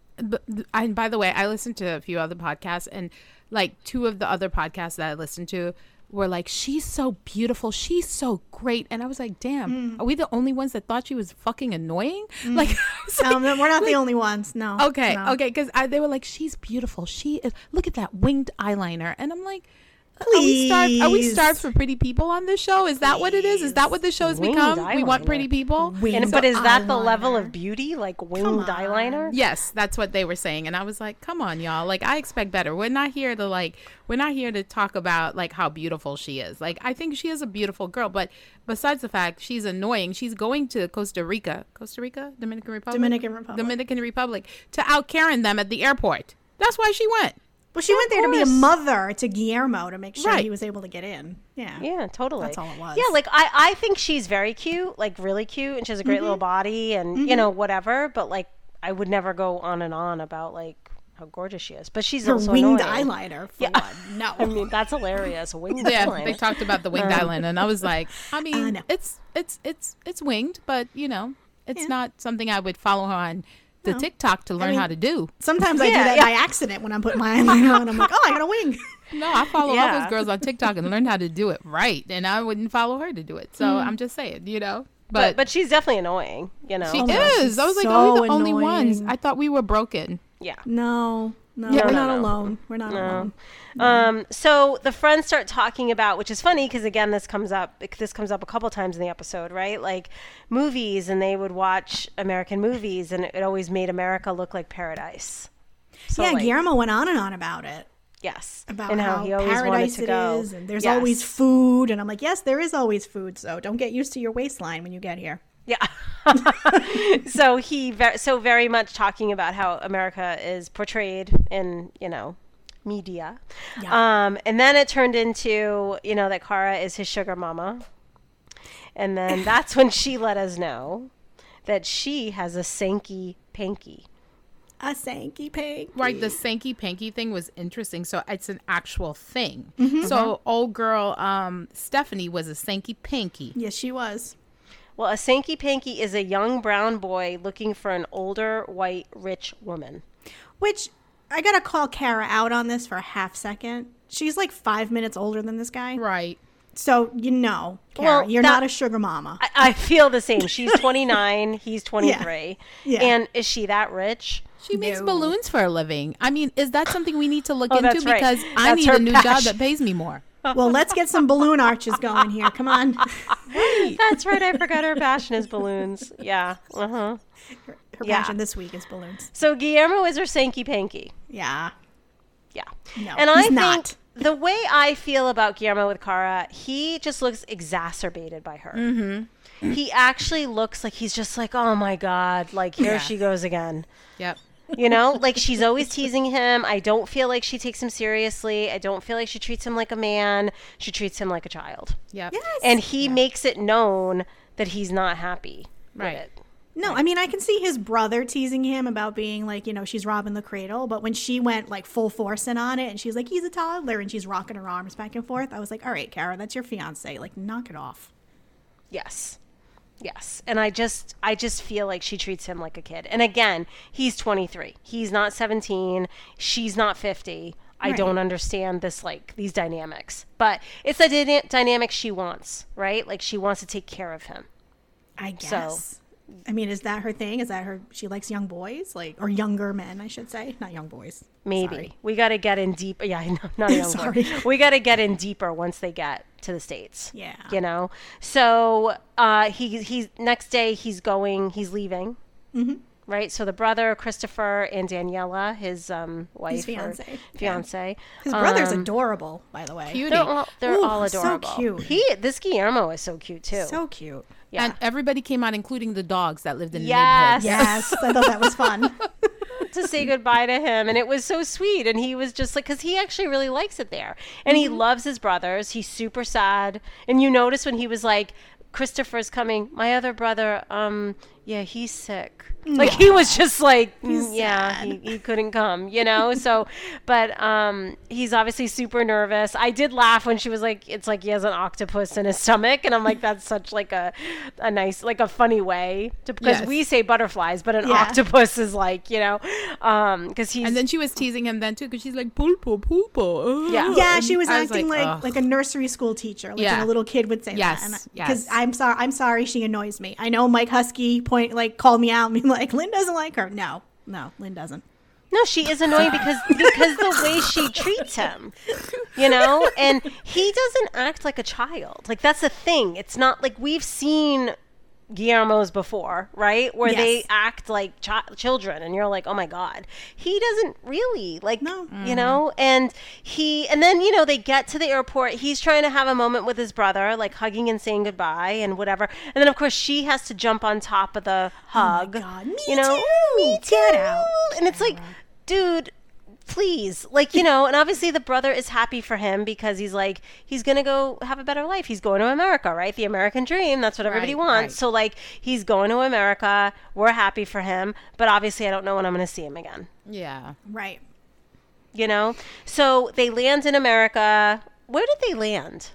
Speaker 2: and by the way i listened to a few other podcasts and like two of the other podcasts that i listened to were like she's so beautiful she's so great and i was like damn are we the only ones that thought she was fucking annoying like, was like,
Speaker 1: Um, we're not the only ones. No.
Speaker 2: okay
Speaker 1: No.
Speaker 2: okay because they were like she's beautiful she is look at that winged eyeliner and i'm like are we starved are we starved for pretty people on this show is that what it is is that what the show has
Speaker 3: Winged
Speaker 2: become we want pretty people
Speaker 3: and, but is that the level of beauty like winged eyeliner
Speaker 2: Yes, that's what they were saying. And I was like, come on, y'all. Like, I expect better. We're not here to, like, we're not here to talk about, like, how beautiful she is. Like, I think she is a beautiful girl. But besides the fact she's annoying, she's going to Costa Rica, Costa Rica, Dominican Republic?
Speaker 1: Dominican Republic.
Speaker 2: Dominican Republic to out Karen them at the airport. That's why she went.
Speaker 1: Well, she went there to be a mother to Guillermo to make sure
Speaker 2: Right.
Speaker 1: he was able to get in. Yeah.
Speaker 3: Yeah, totally.
Speaker 1: That's all it was.
Speaker 3: Yeah, like I, I think she's very cute, like really cute, and she has a great
Speaker 1: Mm-hmm.
Speaker 3: little body, and you know whatever. But like, I would never go on and on about like how gorgeous she is. But she's
Speaker 1: Her
Speaker 3: also
Speaker 1: winged
Speaker 3: annoying.
Speaker 1: eyeliner. For one. No.
Speaker 3: I mean, that's hilarious. A winged
Speaker 2: Yeah,
Speaker 3: eyeliner.
Speaker 2: they talked about the winged eyeliner, and I was like, I mean,
Speaker 1: know.
Speaker 2: it's it's it's it's winged, but you know, it's
Speaker 1: Yeah.
Speaker 2: not something I would follow her on the
Speaker 1: No.
Speaker 2: TikTok to learn
Speaker 1: mean-
Speaker 2: how to do.
Speaker 1: Sometimes I do that
Speaker 3: yeah.
Speaker 1: by accident when I'm putting my eyeliner on. I'm like, oh, I got a wing.
Speaker 2: No, I follow all those girls on TikTok and learned how to do it right, and I wouldn't follow her to do it. So hmm. I'm just saying, you know.
Speaker 3: but
Speaker 2: But,
Speaker 3: but she's definitely annoying. You know.
Speaker 2: she
Speaker 1: Oh,
Speaker 2: is. I was like,
Speaker 1: so
Speaker 2: oh, we the only ones. I thought we were broken.
Speaker 3: yeah.
Speaker 1: No. No,
Speaker 2: Yeah.
Speaker 1: we're
Speaker 3: No,
Speaker 1: not
Speaker 3: no.
Speaker 1: alone. We're not alone.
Speaker 3: Um, so the friends start talking about, which is funny because again, this comes up. This comes up a couple times in the episode, right? Like movies, and they would watch American movies, and it always made America look like paradise. So,
Speaker 1: yeah,
Speaker 3: like,
Speaker 1: Guillermo went on and on about it.
Speaker 3: Yes,
Speaker 1: About
Speaker 3: and
Speaker 1: how,
Speaker 3: how, he always wanted
Speaker 1: paradise
Speaker 3: to
Speaker 1: it
Speaker 3: go.
Speaker 1: is, and there's
Speaker 3: Yes.
Speaker 1: always food. And I'm like, yes, there is always food. So don't get used to your waistline when you get here.
Speaker 3: Yeah. so he ve- so very much talking about how America is portrayed in you know media.
Speaker 1: Yeah.
Speaker 3: Um, and then it turned into you know that Kara is his sugar mama, and then that's when she let us know that she has a Sankey Panky.
Speaker 1: A Sankey pig.
Speaker 2: Right, the Sankey Panky thing was interesting. So it's an actual thing.
Speaker 1: Mm-hmm.
Speaker 2: So old girl um, Stephanie was a Sankey Panky.
Speaker 1: Yes, she was.
Speaker 3: Well, a Sankey Panky is a young brown boy looking for an older white rich woman.
Speaker 1: Which I gotta call Kara out on this for a half second. She's like five minutes older than this guy.
Speaker 2: Right.
Speaker 1: So you know, Kara,
Speaker 3: Well,
Speaker 1: you're
Speaker 3: that-
Speaker 1: not a sugar mama.
Speaker 3: I, I feel the same. She's 29, he's 23.
Speaker 1: Yeah.
Speaker 3: And is she that rich?
Speaker 2: She makes
Speaker 1: No.
Speaker 2: balloons for a living. I mean, is that something we need to look
Speaker 3: Oh,
Speaker 2: into?
Speaker 3: that's right.
Speaker 2: Because I need a new job that pays me more.
Speaker 1: Well, let's get some balloon arches going here. Come on.
Speaker 3: That's right. I forgot her passion is balloons. Yeah. Uh huh.
Speaker 1: Her
Speaker 3: Yeah.
Speaker 1: passion this week is balloons.
Speaker 3: So Guillermo is her Sankey Panky.
Speaker 1: Yeah.
Speaker 3: Yeah.
Speaker 1: No,
Speaker 3: and I
Speaker 1: he's
Speaker 3: think
Speaker 1: not.
Speaker 3: the way I feel about Guillermo with Cara, he just looks exacerbated by her. Mm-hmm. He actually looks like he's just like, oh my god, like here
Speaker 2: Yeah.
Speaker 3: she goes again.
Speaker 2: Yep.
Speaker 3: You know, like she's always teasing him. I don't feel like she takes him seriously. I don't feel like she treats him like a man. She treats him like a child.
Speaker 2: Yep.
Speaker 1: Yes.
Speaker 3: And he makes it known that he's not happy.
Speaker 2: Right.
Speaker 3: With it.
Speaker 1: No, I mean I can see his brother teasing him about being like, you know, she's robbing the cradle, but when she went like full force in on it and she's like, he's a toddler and she's rocking her arms back and forth, I was like, all right, Kara, that's your fiance. Like, knock it off.
Speaker 3: Yes. Yes. And I just I just feel like she treats him like a kid. And again, he's 23. He's not 17. She's not 50. I don't understand this like these dynamics. But it's the dyna- dynamic she wants, right? Like she wants to take care of him.
Speaker 1: I guess. I mean, is that her thing? Is that her? She likes young boys, like or younger men, I should say, not young boys.
Speaker 3: Maybe.
Speaker 1: Sorry.
Speaker 3: We got to get in deep. Yeah, I know, not a young boy.
Speaker 1: Sorry.
Speaker 3: We got to get in deeper once they get to the states.
Speaker 1: Yeah.
Speaker 3: You know. So uh, he he's next day he's going. He's leaving. Mm-hmm. Right. So the brother Christopher and Daniela, his um wife, or
Speaker 1: fiancé. Yeah.
Speaker 3: fiance.
Speaker 1: His brother's
Speaker 3: um,
Speaker 1: adorable, by the way.
Speaker 2: Cutie.
Speaker 3: They're all they're
Speaker 1: Ooh,
Speaker 3: all
Speaker 1: so
Speaker 3: adorable.
Speaker 1: cute.
Speaker 3: He this Guillermo is so cute too.
Speaker 1: So cute.
Speaker 3: Yeah.
Speaker 2: And everybody came out, including the dogs that lived in the
Speaker 3: Yes.
Speaker 2: neighborhood.
Speaker 1: Yes, I thought that was fun.
Speaker 3: to say goodbye to him and it was so sweet and he was just like because he actually really likes it there and he loves his brothers he's super sad and you notice when he was like christopher's coming my other brother um yeah he's sick like he was just like "Mm, yeah he, he couldn't come you know so but um he's obviously super nervous i did laugh when she was like it's like he has an octopus in his stomach and i'm like that's such like a a nice like a funny way to because
Speaker 2: Yes.
Speaker 3: we say butterflies but an
Speaker 1: Yeah.
Speaker 3: octopus is like you know um because he's
Speaker 2: And then she was teasing him then too, because she's like pulpo, pulpo. uh."
Speaker 3: Yeah.
Speaker 1: Yeah,
Speaker 2: And
Speaker 1: she was
Speaker 2: I
Speaker 1: acting like
Speaker 2: "Ugh."
Speaker 1: like a nursery school teacher, like
Speaker 2: Yeah.
Speaker 1: a little kid would say
Speaker 2: Yes,
Speaker 1: that. And
Speaker 2: yes.
Speaker 1: Because I'm sorry, I'm sorry, she annoys me. I know Mike Husky point like called me out and be like, Lynn doesn't like her. No, no, Lynn doesn't.
Speaker 3: no she is annoying because because the way she treats him you know and he doesn't act like a child like that's the thing it's not like we've seen Guillermo's before, right? Where they act like chi- children, and you're like, oh my god, he doesn't really like,
Speaker 1: No.
Speaker 3: you know. And he, and then you know, they get to the airport. He's trying to have a moment with his brother, like hugging and saying goodbye and whatever. And then of course she has to jump on top of the oh hug.
Speaker 1: Oh God, me
Speaker 3: you know,
Speaker 1: too.
Speaker 3: me too.
Speaker 1: Get out.
Speaker 3: And it's like, dude. Please, like you know, and obviously the brother is happy for him because he's like he's gonna go have a better life. He's going to America, right? The American dream. That's what everybody
Speaker 2: Right,
Speaker 3: wants.
Speaker 2: right.
Speaker 3: So like he's going to America. We're happy for him, but obviously I don't know when I'm going to see him again.
Speaker 2: Yeah.
Speaker 1: Right.
Speaker 3: You know. So they land in America. Where did they land?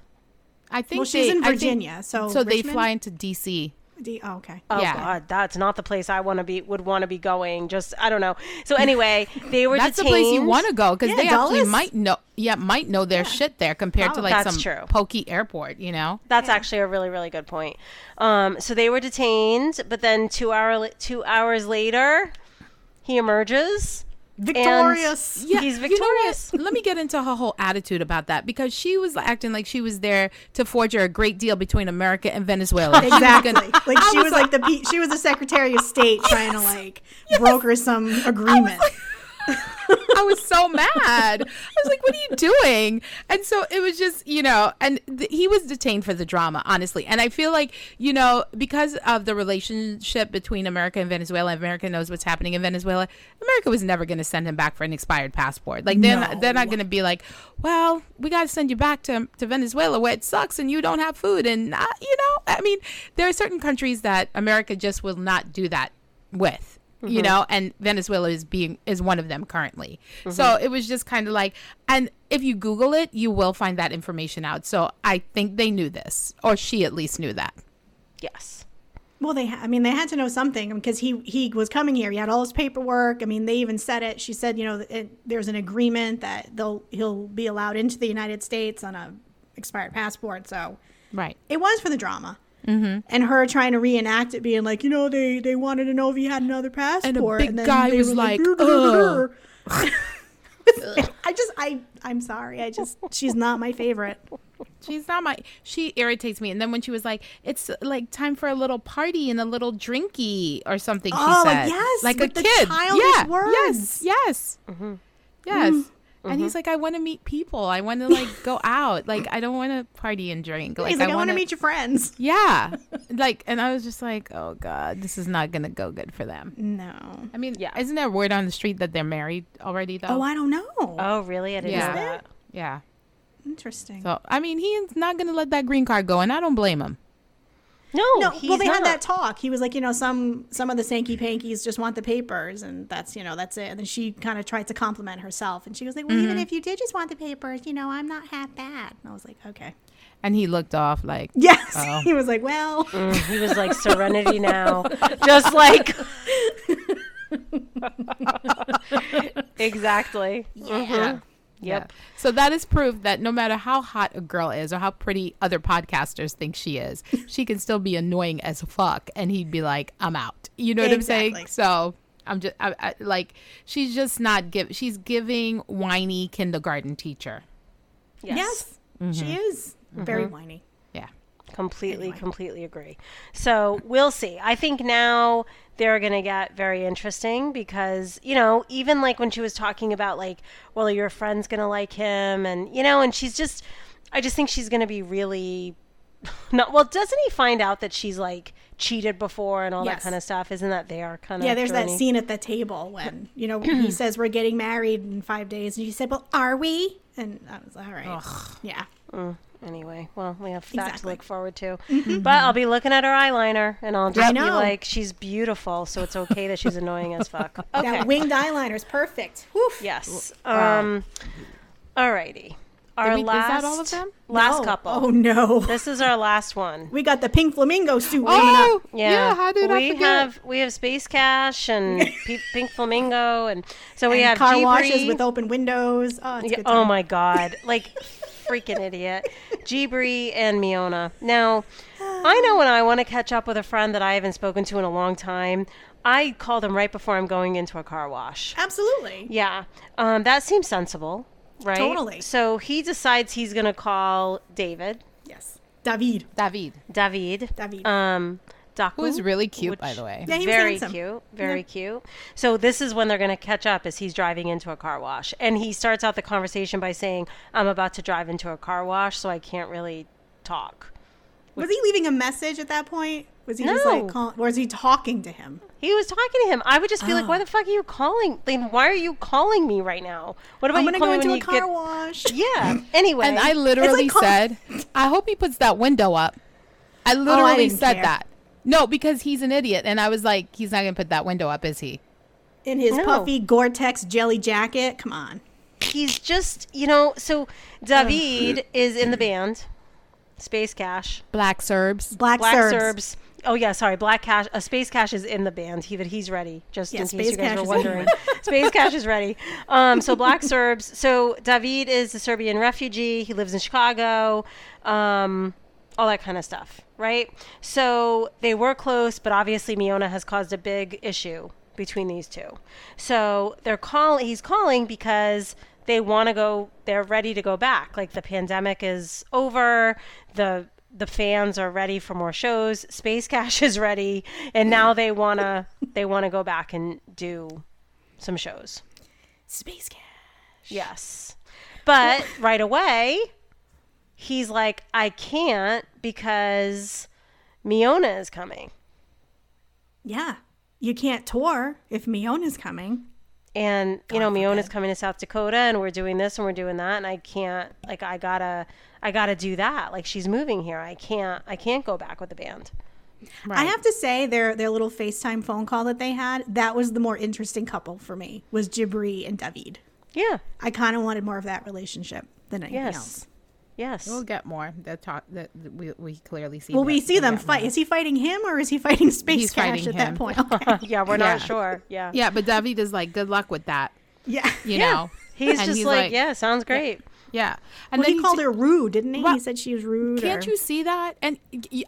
Speaker 2: I think
Speaker 1: Well, she's
Speaker 2: they-
Speaker 1: in
Speaker 2: I think-
Speaker 1: Virginia, so
Speaker 2: so they fly into DC.
Speaker 1: D- oh, okay.
Speaker 3: Oh
Speaker 2: Yeah.
Speaker 3: God, that's not the place I want to be. Would want to be going. Just I don't know. So anyway, they were detained.
Speaker 2: That's the place you want to go because
Speaker 1: Yeah,
Speaker 2: they actually might know. Yeah, might know their shit there compared to like
Speaker 3: That's
Speaker 2: some
Speaker 3: true.
Speaker 2: pokey airport. You know.
Speaker 3: That's actually a really really good point. Um, so they were detained, but then two hour two hours later, he emerges.
Speaker 1: Victorious.
Speaker 3: Yeah. He's
Speaker 2: you know
Speaker 3: victorious.
Speaker 2: Let me get into her whole attitude about that because she was acting like she was there to forge a great deal between America and Venezuela.
Speaker 1: Exactly.
Speaker 2: gonna-
Speaker 1: like
Speaker 2: I
Speaker 1: she was like the she was the Secretary of State trying to like broker some agreement.
Speaker 2: I was so mad. I was like, "What are you doing?" And so it was just, you know, and th- he was detained for the drama, honestly. And I feel like, you know, because of the relationship between America and Venezuela, America knows what's happening in Venezuela. America was never going to send him back for an expired passport. Like they're not, they're not going to be like, "Well, we got to send you back to to Venezuela where it sucks and you don't have food." And uh, you know, I mean, there are certain countries that America just will not do that with you mm-hmm. know and venezuela is being is one of them currently mm-hmm. so it was just kind of like and if you google it you will find that information out so i think they knew this or she at least knew that
Speaker 3: Yes.
Speaker 1: Well, they, ha- I mean, they had to know something because he he was coming here. He had all his paperwork. I mean, they even said it. She said, you know, it, there's an agreement that they'll he'll be allowed into the United States on a expired passport. So
Speaker 2: right
Speaker 1: it was for the drama. Mm-hmm. And her trying to reenact it, being like, you know, they they wanted to know if you had another passport.
Speaker 2: And the big
Speaker 1: then
Speaker 2: guy was
Speaker 1: were
Speaker 2: like,
Speaker 1: "Dur, dur, dur, dur." I I just I I'm sorry. I just she's not my favorite.
Speaker 2: She's not my. She irritates me. And then when she was like, "It's like time for a little party and a little drinky or something,"
Speaker 1: Oh,
Speaker 2: she said,
Speaker 1: yes,
Speaker 2: like
Speaker 1: with
Speaker 2: a
Speaker 1: the
Speaker 2: kid.
Speaker 1: childish
Speaker 2: yeah,
Speaker 1: words.
Speaker 2: yes, yes, yes. And he's mm-hmm. like, "I want to meet people. I want to like go out. Like I don't want to party and drink. Like,
Speaker 1: He's like, I, want to
Speaker 2: wanna-
Speaker 1: meet your friends.
Speaker 2: Yeah, like, and I was just like, "Oh God, this is not gonna go good for them."
Speaker 1: No.
Speaker 2: I mean,
Speaker 3: Yeah.
Speaker 2: isn't there word on the street that they're married already? Though.
Speaker 1: Oh, I don't know.
Speaker 3: Oh, really? I didn't
Speaker 2: Yeah. Is there? yeah.
Speaker 1: Interesting.
Speaker 2: So I mean, he's not gonna let that green card go, and I don't blame him.
Speaker 3: No,
Speaker 1: no,
Speaker 3: he's
Speaker 1: well, they had that talk. He was like, you know, some some of the Sankey Pankies just want the papers, and that's you know that's it. And then she kind of tried to compliment herself, and she was like, well, even if you did just want the papers, you know, I'm not half bad. And I was like, okay,
Speaker 2: And he looked off like,
Speaker 1: yes.
Speaker 2: Oh.
Speaker 1: he was like, well,
Speaker 3: Mm, he was like Serenity now, just like exactly.
Speaker 2: yeah.
Speaker 3: Yep.
Speaker 2: So that is proof that no matter how hot a girl is or how pretty other podcasters think she is, she can still be annoying as fuck. And he'd be like, I'm out. You know what I'm saying? So I'm just I, I, like, she's just not give. She's giving whiny kindergarten teacher.
Speaker 1: yes, she mm-hmm. is very mm-hmm.
Speaker 2: whiny.
Speaker 3: Completely,
Speaker 1: Anyway.
Speaker 3: completely agree. So we'll see. I think now they're going to get very interesting because, you know, even like when she was talking about, like, well, are your friend's going to like him? And, you know, and she's just, I just think she's going to be really. Not, well, doesn't he find out that she's like cheated before and all
Speaker 1: Yes.
Speaker 3: that kind of stuff? Isn't that their kind of
Speaker 1: Yeah, there's that scene at the table when you know he says we're getting married in five days, and she said, "Well, are we?" And I was like, "All right, yeah." Mm.
Speaker 3: Anyway, well, we have that to look forward to. But I'll be looking at her eyeliner and I'll just be like, she's beautiful, so it's okay that she's annoying as fuck. Okay.
Speaker 1: That winged eyeliner is perfect. Whew.
Speaker 3: Yes. Um. Alrighty. Our
Speaker 2: Did we- is
Speaker 3: last.
Speaker 2: that all of them?
Speaker 3: Last
Speaker 1: No.
Speaker 3: couple.
Speaker 1: Oh no,
Speaker 3: This is our last one.
Speaker 1: we got the pink flamingo suit.
Speaker 2: Oh,
Speaker 3: Yeah.
Speaker 2: yeah. How did
Speaker 3: we
Speaker 2: I forget?
Speaker 3: have we have Space Cash and P- Pink Flamingo and so we
Speaker 1: and
Speaker 3: have
Speaker 1: car
Speaker 3: G
Speaker 1: washes with open windows. Oh, it's a
Speaker 3: Yeah,
Speaker 1: good
Speaker 3: oh my god, like freaking idiot. Jibri and Miona. Now, I know when I want to catch up with a friend that I haven't spoken to in a long time, I call them right before I'm going into a car wash.
Speaker 1: Absolutely.
Speaker 3: Yeah, um, that seems sensible, right?
Speaker 1: Totally.
Speaker 3: So he decides he's going to call David,
Speaker 1: Yes. David.
Speaker 2: David,
Speaker 3: David,
Speaker 1: David.
Speaker 3: um, Daku,
Speaker 2: who is really cute,
Speaker 3: which-
Speaker 2: by the way.
Speaker 1: Yeah, he was
Speaker 3: very
Speaker 1: handsome.
Speaker 3: cute, very cute. So this is when they're going to catch up as he's driving into a car wash, and he starts out the conversation by saying, "I'm about to drive into a car wash, so I can't really talk."
Speaker 1: Was he leaving a message at that point? Was he just like, call, or was he talking to him?
Speaker 3: He was talking to him. I would just be like,
Speaker 1: Oh.
Speaker 3: "Why the fuck are you calling? Then why are you calling me right now? What about
Speaker 1: I'm gonna
Speaker 3: call
Speaker 1: go into
Speaker 3: when
Speaker 1: a
Speaker 3: you
Speaker 1: car
Speaker 3: get?"
Speaker 1: wash.
Speaker 3: Yeah. Anyway,
Speaker 2: And I literally
Speaker 1: call-
Speaker 2: said, I hope he puts that window up. I oh, literally
Speaker 1: Oh, didn't
Speaker 2: said
Speaker 1: care.
Speaker 2: that. No, because he's an idiot. And I was like, he's not going to put that window up, is he?
Speaker 1: In his
Speaker 3: No.
Speaker 1: puffy Gore-Tex jelly jacket. Come on.
Speaker 3: he's just, you know, so David is in the band, Space Cash.
Speaker 2: Black Serbs.
Speaker 1: Black,
Speaker 3: Black
Speaker 1: Serbs.
Speaker 3: Serbs. Oh yeah, sorry. Black Cash. Uh, Space Cash is in the band. He, but he's ready. Just
Speaker 1: Yeah,
Speaker 3: in
Speaker 1: Space
Speaker 3: case you guys
Speaker 1: Cash
Speaker 3: were wondering, Space Cash is ready. Um, so Black Serbs. So David is a Serbian refugee. He lives in Chicago. Um, all that kind of stuff, right? So they were close, but obviously Miona has caused a big issue between these two. So they're calling. He's calling because they want to go. They're ready to go back. Like the pandemic is over. The the fans are ready for more shows. Space Cash is ready, and now they wanna they wanna go back and do some shows.
Speaker 1: Space Cat.
Speaker 3: Yes, but right away, he's like, I can't because Miona is coming,
Speaker 1: Yeah. You can't tour if Miona's coming.
Speaker 3: and you know Miona's
Speaker 1: forbid.
Speaker 3: coming to South Dakota, and we're doing this and we're doing that, and I can't like I gotta I gotta do that. Like she's moving here, I can't I can't go back with the band.
Speaker 1: I have to say their their little FaceTime phone call that they had, that was the more interesting couple for me. Was Jibri and David.
Speaker 3: Yeah.
Speaker 1: I kind of wanted more of that relationship than anything
Speaker 3: Yes.
Speaker 1: else.
Speaker 3: Yes.
Speaker 2: We'll get more. That talk that that we, we clearly see.
Speaker 1: Well,
Speaker 2: that.
Speaker 1: we see
Speaker 2: We'll
Speaker 1: them fight.
Speaker 2: more.
Speaker 1: Is he fighting him or is he fighting Space
Speaker 2: He's
Speaker 1: Cash
Speaker 2: fighting
Speaker 1: at that point? Okay.
Speaker 3: yeah, we're
Speaker 2: Yeah.
Speaker 3: not sure. Yeah.
Speaker 2: Yeah, but David is like, good luck with that.
Speaker 1: yeah.
Speaker 2: You
Speaker 1: Yeah.
Speaker 2: know,
Speaker 3: He's
Speaker 2: And
Speaker 3: just
Speaker 2: he's
Speaker 3: like,
Speaker 2: like-
Speaker 3: yeah, sounds great.
Speaker 2: Yeah, and
Speaker 1: Well, he
Speaker 2: you
Speaker 1: called
Speaker 2: see-
Speaker 1: her rude, didn't he?
Speaker 2: Well,
Speaker 1: he said she was rude.
Speaker 2: Can't
Speaker 1: or-
Speaker 2: you see that? And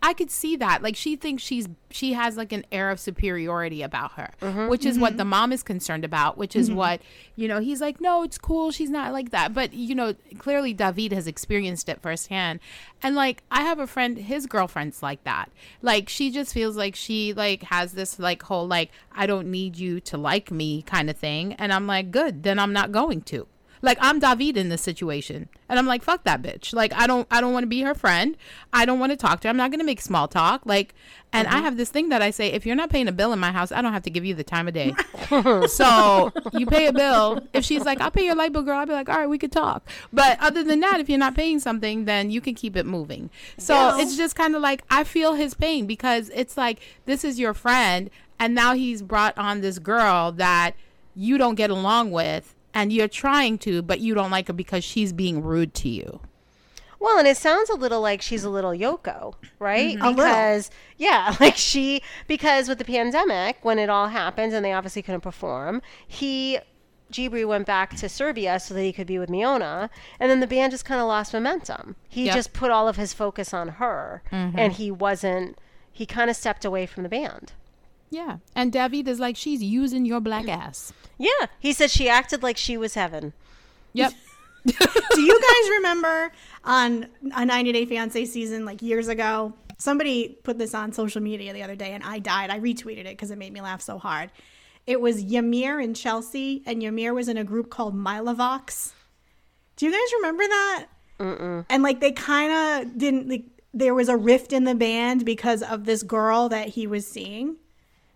Speaker 2: I could see that. Like she thinks she's she has like an air of superiority about her,
Speaker 1: Mm-hmm.
Speaker 2: which is what the mom is concerned about. Which is what you know. He's like, no, it's cool. She's not like that. But you know, clearly David has experienced it firsthand. And like, I have a friend, his girlfriend's like that. Like she just feels like she like has this like whole like I don't need you to like me kind of thing. And I'm like, good. Then I'm not going to. Like I'm David in this situation, and I'm like, fuck that bitch. Like I don't, I don't want to be her friend. I don't want to talk to her. I'm not gonna make small talk. Like, and I mm-hmm. have this thing that I say, if you're not paying a bill in my house, I don't have to give you the time of day. so you pay a bill. If she's like, I'll pay your light bill, girl, I'll be like, all right, we could talk. But other than that, if you're not paying something, then you can keep it moving. So
Speaker 1: Yeah.
Speaker 2: it's just kind of like I feel his pain because it's like this is your friend, and now he's brought on this girl that you don't get along with and you're trying to but you don't like her because she's being rude to you
Speaker 3: Well, and it sounds a little like she's a little Yoko, right?
Speaker 1: Mm-hmm. Little.
Speaker 3: Because yeah, like she because with the pandemic when it all happened and they obviously couldn't perform, he Jibri went back to Serbia so that he could be with Miona, and then the band just kind of lost momentum. He
Speaker 2: Yep.
Speaker 3: just put all of his focus on her, mm-hmm. and he wasn't. He kind of stepped away from the band.
Speaker 2: Yeah and david is like she's using your black mm. ass
Speaker 3: Yeah, he said she acted like she was heaven.
Speaker 2: yep
Speaker 1: Do you guys remember on a 90 Day Fiance season like years ago? Somebody put this on social media the other day and I died. I retweeted it because it made me laugh so hard. It was Ymir and Chelsea, and Ymir was in a group called Milavox. Do you guys remember that? Mm-mm. And like they kind of didn't, like, there was a rift in the band because of this girl that he was seeing.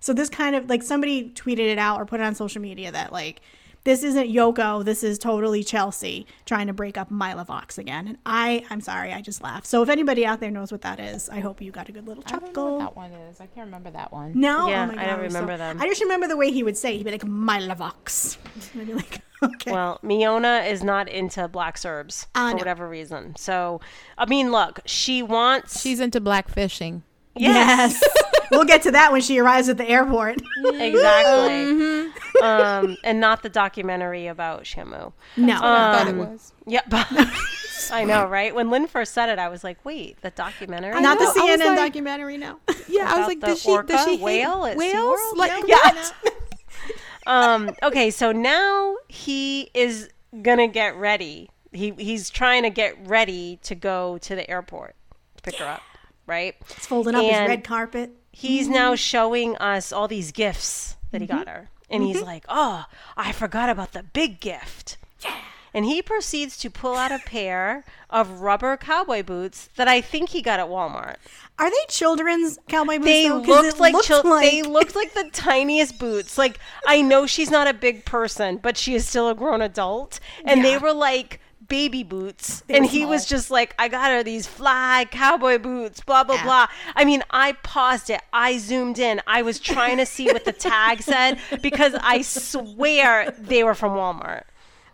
Speaker 1: So this kind of like somebody tweeted it out or put it on social media that like this isn't Yoko, this is totally Chelsea trying to break up Mila Vox again. And I I'm sorry, I just laughed. So if anybody out there knows what that is, I hope you got a good little chuckle.
Speaker 2: i don't know
Speaker 1: chuckle.
Speaker 2: what that one is i can't remember that one
Speaker 1: No,
Speaker 3: Yeah,
Speaker 1: oh my
Speaker 3: I don't
Speaker 1: it was so-
Speaker 3: remember them.
Speaker 1: I just remember the way he would say. it. He'd be like Milavox. And I'd be like, okay.
Speaker 3: Well, Miona is not into black Serbs
Speaker 1: Ah,
Speaker 3: for
Speaker 1: no.
Speaker 3: whatever reason. So, I mean, look, she wants.
Speaker 2: she's into black fishing
Speaker 1: yes. we'll get to that when she arrives at the airport.
Speaker 3: exactly. um, and not the documentary about Shamu.
Speaker 1: no.
Speaker 2: i thought it
Speaker 3: Um,
Speaker 2: was
Speaker 3: Yep. I know, right? When Lynn first said it, I was like, "Wait, the documentary?
Speaker 1: Not the
Speaker 2: know, I
Speaker 1: CNN
Speaker 2: like-
Speaker 1: documentary, no.
Speaker 2: yeah i was like
Speaker 3: the
Speaker 2: does she does
Speaker 3: orca
Speaker 2: she hate
Speaker 3: whale at
Speaker 2: whales
Speaker 3: SeaWorld?
Speaker 2: like
Speaker 1: No,
Speaker 3: Yeah.
Speaker 1: no.
Speaker 3: um, okay, so now he is gonna get ready. He he's trying to get ready to go to the airport to pick her up, right?
Speaker 1: He's folding up his red carpet.
Speaker 3: He's now showing us all these gifts that he got mm-hmm. her. And he's mm-hmm. like, Oh, I forgot about the big gift. Yeah. And he proceeds to pull out a pair of rubber cowboy boots that I think he got at Walmart.
Speaker 1: Are they children's cowboy boots?
Speaker 3: They
Speaker 1: though?
Speaker 3: looked like,
Speaker 1: looked
Speaker 3: chil-
Speaker 1: like
Speaker 3: they looked like the tiniest boots. Like I know she's not a big person, but she is still a grown adult. And they were like baby boots.
Speaker 1: They
Speaker 3: and he was just like, I got her these fly cowboy boots, blah blah blah. I mean, I paused it. I zoomed in. I was trying to see what the tag said because I swear they were from Walmart.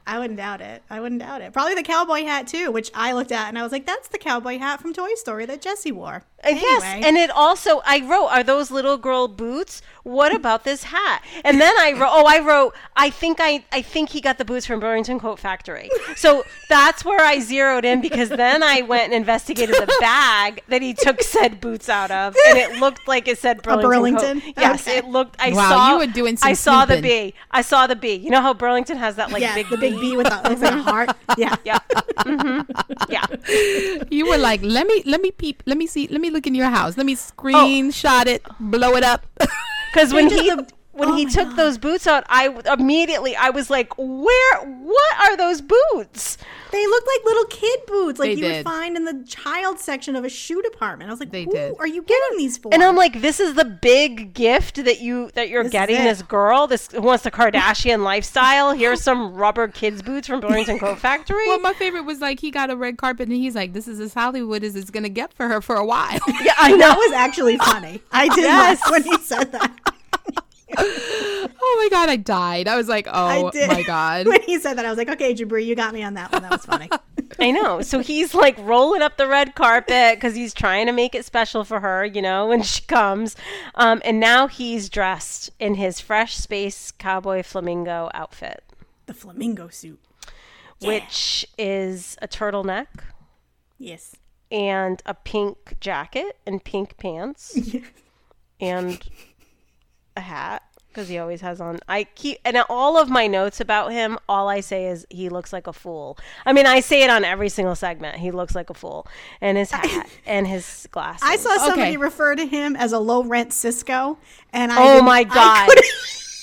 Speaker 1: I wouldn't doubt it. I wouldn't doubt it. Probably the cowboy hat too, which I looked at and I was like, "That's the cowboy hat from Toy Story that Jesse wore."
Speaker 3: And Yes, and it also I wrote, "Are those little girl boots? What about this hat?" And then I wrote, "Oh, I wrote, I think I I think he got the boots from Burlington Coat Factory." So that's where I zeroed in because then I went and investigated the bag that he took said boots out of, and it looked like it said Burlington.
Speaker 1: Burlington?
Speaker 3: Coat. Yes,
Speaker 1: Okay.
Speaker 3: it looked. I
Speaker 2: Wow,
Speaker 3: saw.
Speaker 2: you were doing some
Speaker 3: I saw the. B. I saw the B. You know how Burlington has that like
Speaker 1: yeah,
Speaker 3: big
Speaker 1: the big B with the like a heart. Yeah.
Speaker 3: Yeah. hmm Yeah.
Speaker 2: you were like let me let me peep let me see let me look in your house let me
Speaker 3: Oh.
Speaker 2: screenshot it blow it up
Speaker 3: Because when he
Speaker 1: the-
Speaker 3: when
Speaker 1: oh
Speaker 3: he took
Speaker 1: God.
Speaker 3: those boots out, I immediately I was like, "Where? What are those boots?"
Speaker 1: They look like little kid boots, like
Speaker 2: They
Speaker 1: you would find in the child section of a shoe department. I was like,
Speaker 2: They
Speaker 1: "Who
Speaker 2: did.
Speaker 1: are you getting these for?"
Speaker 3: And I'm like, "This is the big gift that you that you're
Speaker 1: This
Speaker 3: getting this girl. This who wants the Kardashian lifestyle. Here's some rubber kids boots from Burlington Coat Factory."
Speaker 2: well my favorite was like he got a red carpet and he's like this is as hollywood as it's gonna get for her for a while
Speaker 3: yeah, I know.
Speaker 1: that was actually funny. I did
Speaker 3: Yes.
Speaker 1: when he said that.
Speaker 2: Oh my god i died i was like oh my god
Speaker 1: when he said that, I was like, "Okay, Jibri, you got me on that one. That was funny."
Speaker 3: I know. So he's like rolling up the red carpet because he's trying to make it special for her, you know, when she comes. Um, and now he's dressed in his fresh space cowboy flamingo outfit.
Speaker 1: the flamingo suit.
Speaker 3: which is a turtleneck
Speaker 1: Yes.
Speaker 3: and a pink jacket and pink pants and a hat because he always has on. I keep and all of my notes about him. All I say is he looks like a fool. I mean, I say it on every single segment. He looks like a fool, and his hat and his glasses.
Speaker 1: I saw somebody
Speaker 2: Okay.
Speaker 1: refer to him as a low rent Sisqo, and I
Speaker 3: Oh my god.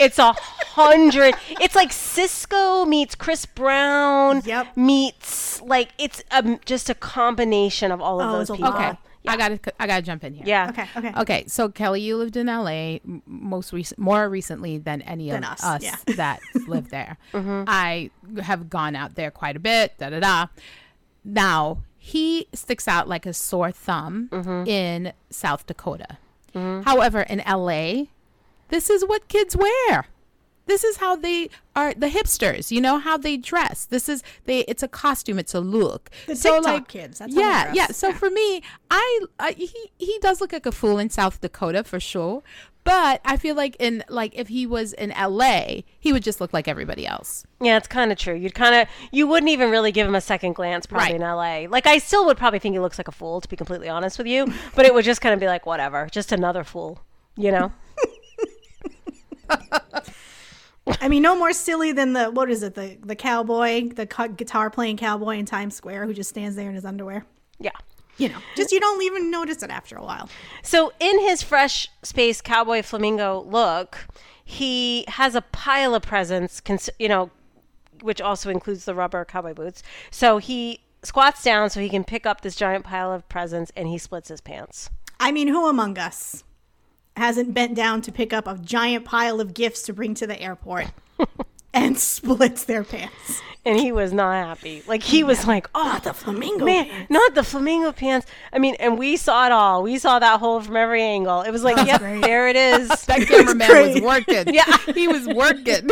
Speaker 3: It's a hundred. It's like Sisqo meets Chris Brown.
Speaker 1: Yep.
Speaker 3: Meets like it's um, just a combination of all of
Speaker 1: Oh,
Speaker 3: those people.
Speaker 2: Okay. I gotta, I gotta jump in here.
Speaker 3: Yeah.
Speaker 1: Okay. Okay.
Speaker 2: Okay, so Kelly, you lived in LA most recent, more recently than any
Speaker 1: Than
Speaker 2: of
Speaker 1: us,
Speaker 2: us,
Speaker 1: yeah.
Speaker 2: that live there. Mm-hmm. I have gone out there quite a bit. Da da da. Now he sticks out like a sore thumb mm-hmm. in South Dakota. Mm-hmm. However, in LA, this is what kids wear. This is how they are the hipsters, you know, how they dress. This is they it's a costume, it's a look.
Speaker 1: The TikTok kids, that's how they
Speaker 2: yeah,
Speaker 1: dress.
Speaker 2: yeah. So for me, I, I he he does look like a fool in South Dakota for sure. But I feel like in like if he was in LA, he would just look like everybody else.
Speaker 3: Yeah, it's kind of true. You'd kind of you wouldn't even really give him a second glance probably
Speaker 2: Right.
Speaker 3: in LA. Like I still would probably think he looks like a fool to be completely honest with you, but it would just kind of be like whatever, just another fool, you know?
Speaker 1: I mean, no more silly than the what is it? The the cowboy, the guitar playing cowboy in Times Square who just stands there in his underwear.
Speaker 3: yeah.
Speaker 1: You know, just you don't even notice it after a while.
Speaker 3: So in his fresh space cowboy flamingo look, he has a pile of presents, cons- you know, which also includes the rubber cowboy boots. So he squats down so he can pick up this giant pile of presents and he splits his pants.
Speaker 1: I mean, who among us hasn't bent down to pick up a giant pile of gifts to bring to the airport and splits their pants?
Speaker 3: And he was not happy. Like he was like, "Oh,
Speaker 1: Not the flamingo
Speaker 3: man,
Speaker 1: pants.
Speaker 3: not the flamingo pants." I mean, and we saw it all. We saw that hole from every angle. It was like, "Yep,
Speaker 1: great.
Speaker 3: there it is."
Speaker 2: That cameraman
Speaker 1: great.
Speaker 2: was working.
Speaker 3: Yeah.
Speaker 2: he was working.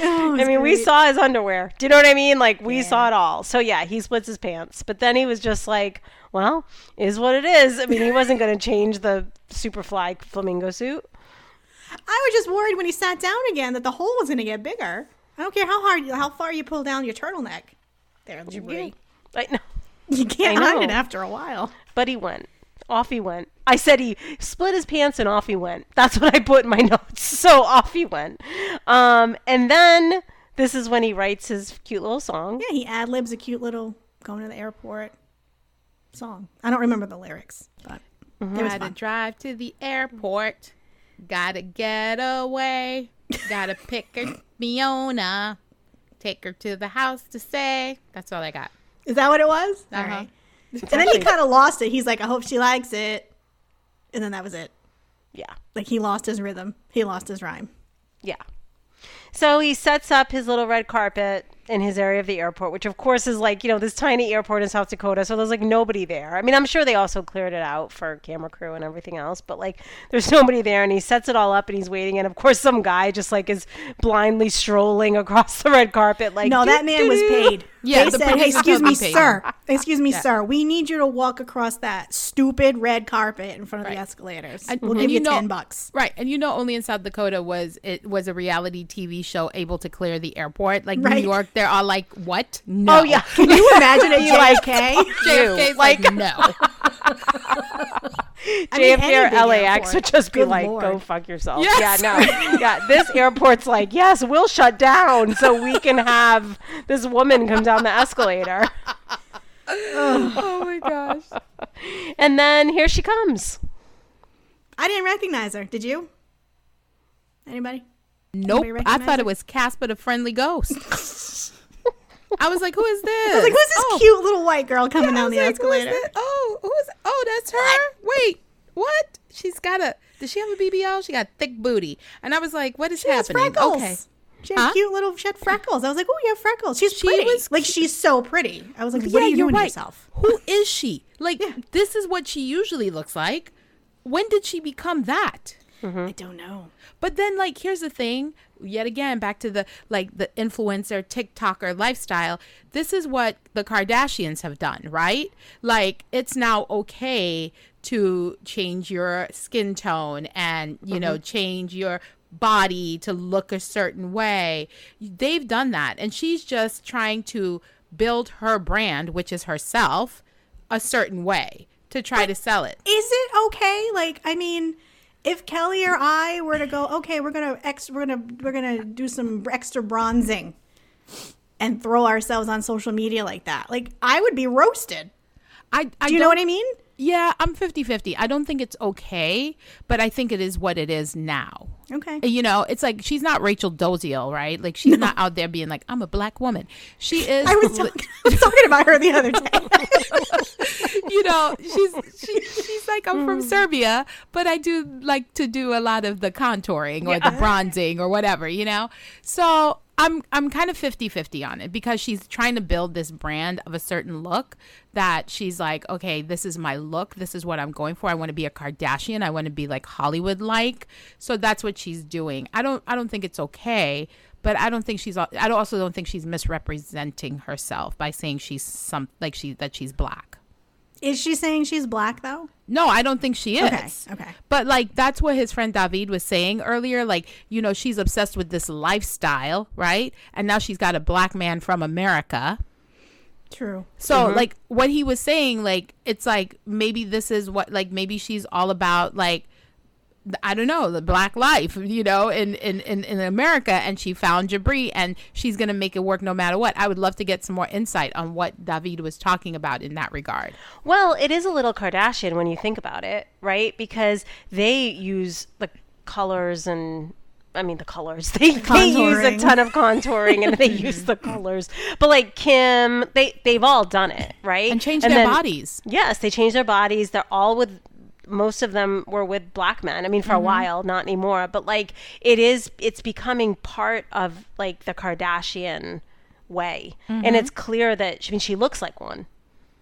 Speaker 1: Oh,
Speaker 3: I mean, we saw his underwear. Do you know what I mean? Like we saw it all. So yeah, he splits his pants. But then he was just like, "Well, is what it is." I mean, he wasn't going to change the Superfly flamingo suit.
Speaker 1: I was just worried when he sat down again that the hole was going to get bigger. I don't care how hard, how far you pull down your turtleneck. There, Jibri.
Speaker 3: Like no,
Speaker 1: You can't
Speaker 3: I
Speaker 1: hide it after a while.
Speaker 3: but he went. Off he went. I said he split his pants and off he went. That's what I put in my notes. So off he went. Um, and then this is when he writes his cute little song.
Speaker 1: Yeah, he ad libs a cute little going to the airport song. I don't remember the lyrics, but it was
Speaker 2: Gotta
Speaker 1: fun.
Speaker 2: drive to the airport. Gotta get away. Gotta pick her Fiona. Take her to the house to stay. That's all I got.
Speaker 1: Is that what it was? All
Speaker 2: Uh-huh.
Speaker 1: right. And then he kind of lost it. He's like, I hope she likes it. And then that was it.
Speaker 3: Yeah.
Speaker 1: Like he lost his rhythm. He lost his rhyme.
Speaker 3: Yeah. So he sets up his little red carpet in his area of the airport, which of course is like, you know, this tiny airport in South Dakota. So there's like nobody there. I mean, I'm sure they also cleared it out for camera crew and everything else, but like there's nobody there. And he sets it all up and he's waiting. And of course, some guy just like is blindly strolling across the red carpet. Like,
Speaker 1: No, that man was paid.
Speaker 2: Yeah,
Speaker 1: they
Speaker 2: the
Speaker 1: said, "Hey, excuse me,
Speaker 2: paid.
Speaker 1: sir. Excuse me, sir. We need you to walk across that stupid red carpet in front of the escalators.
Speaker 2: And-
Speaker 1: we'll
Speaker 2: and
Speaker 1: give you,
Speaker 2: you know-
Speaker 1: ten bucks."
Speaker 2: Right, and you know, only in South Dakota was it was a reality TV show able to clear the airport. Like
Speaker 1: Right.
Speaker 2: New York, they're all like, "What? No."
Speaker 3: Oh, yeah.
Speaker 1: Can you imagine at JFK?
Speaker 2: JFK's like, no.
Speaker 1: I mean,
Speaker 3: JFK
Speaker 1: any
Speaker 3: or
Speaker 1: big
Speaker 3: LAX
Speaker 1: airport.
Speaker 3: would just be
Speaker 1: Good
Speaker 3: like,
Speaker 1: Lord.
Speaker 3: go fuck yourself.
Speaker 2: Yes.
Speaker 3: Yeah, no. yeah, this airport's like, yes, we'll shut down so we can have this woman come down the escalator.
Speaker 2: oh my gosh.
Speaker 3: And then here she comes.
Speaker 1: I didn't recognize her. Did you? Anybody?
Speaker 2: Nope. I thought
Speaker 1: her?
Speaker 2: it was Casper the Friendly Ghost. I was like, "Who is this?"
Speaker 1: I was like, who's this
Speaker 2: Oh.
Speaker 1: cute little white girl coming
Speaker 2: I
Speaker 1: down the
Speaker 2: like,
Speaker 1: escalator?
Speaker 2: Oh, who's? Oh, that's her. Wait, what? She's got a. Does she have a BBL? She got thick booty. And I was like, "What is
Speaker 1: She has
Speaker 2: happening?"
Speaker 1: freckles.
Speaker 2: Okay.
Speaker 1: She had
Speaker 2: Huh?
Speaker 1: cute little. She had freckles. I was like, "Oh, you have freckles." She's
Speaker 2: She
Speaker 1: pretty.
Speaker 2: was
Speaker 1: like she's so pretty. I was like, "What are you doing to yourself?"
Speaker 2: Who is she? Like, this is what she usually looks like. When did she become that? Mm-hmm.
Speaker 1: I don't know.
Speaker 2: But then, like, here's the thing. Yet again, back to the like the influencer TikToker lifestyle. This is what the Kardashians have done, right? Like, it's now okay to change your skin tone and you know mm-hmm. change your body to look a certain way. They've done that. And she's just trying to build her brand, which is herself, a certain way to try to sell it.
Speaker 1: Is it okay? Like, I mean, if Kelly or I were to go, okay, we're gonna ex, we're gonna we're gonna do some extra bronzing and throw ourselves on social media like that, like I would be roasted.
Speaker 2: I, I
Speaker 1: Do you know what I mean?
Speaker 2: Yeah, I'm 50 50. I don't think it's okay, but I think it is what it is now.
Speaker 1: Okay.
Speaker 2: You know, it's like she's not Rachel Dolezal, right? Like she's not out there being like, I'm a black woman. She is.
Speaker 1: I was, talking, I was talking about her the other day.
Speaker 2: you know, she's she, she's like I'm from mm. Serbia, but I do like to do a lot of the contouring or the bronzing or whatever, you know. So I'm I'm kind of 50-50 on it because she's trying to build this brand of a certain look that she's like, okay, this is my look. This is what I'm going for. I want to be a Kardashian. I want to be like Hollywood like. So that's what she's doing. I don't I don't think it's okay. But I don't think she's. I also don't think she's misrepresenting herself by saying she's some like she that she's black.
Speaker 1: Is she saying she's black though?
Speaker 2: No, I don't think she is.
Speaker 1: Okay, okay.
Speaker 2: But like that's what his friend David was saying earlier. Like, you know, she's obsessed with this lifestyle, right? And now she's got a black man from America.
Speaker 1: True.
Speaker 2: So mm-hmm. like what he was saying, like it's like maybe this is what like maybe she's all about like I don't know the black life, you know, in in in, in America, and she found Jibri, and she's gonna make it work no matter what. I would love to get some more insight on what David was talking about in that regard.
Speaker 3: Well, it is a little Kardashian when you think about it, right? Because they use the colors and I mean the colors. They, they use a ton of contouring and they use the colors. But like Kim, they they've all done it, right?
Speaker 2: And change their bodies.
Speaker 3: Yes, they change their bodies. They're all with most of them were with black men. I mean for a while, not anymore, but like it is it's becoming part of like the Kardashian way. And it's clear that I mean she looks like one.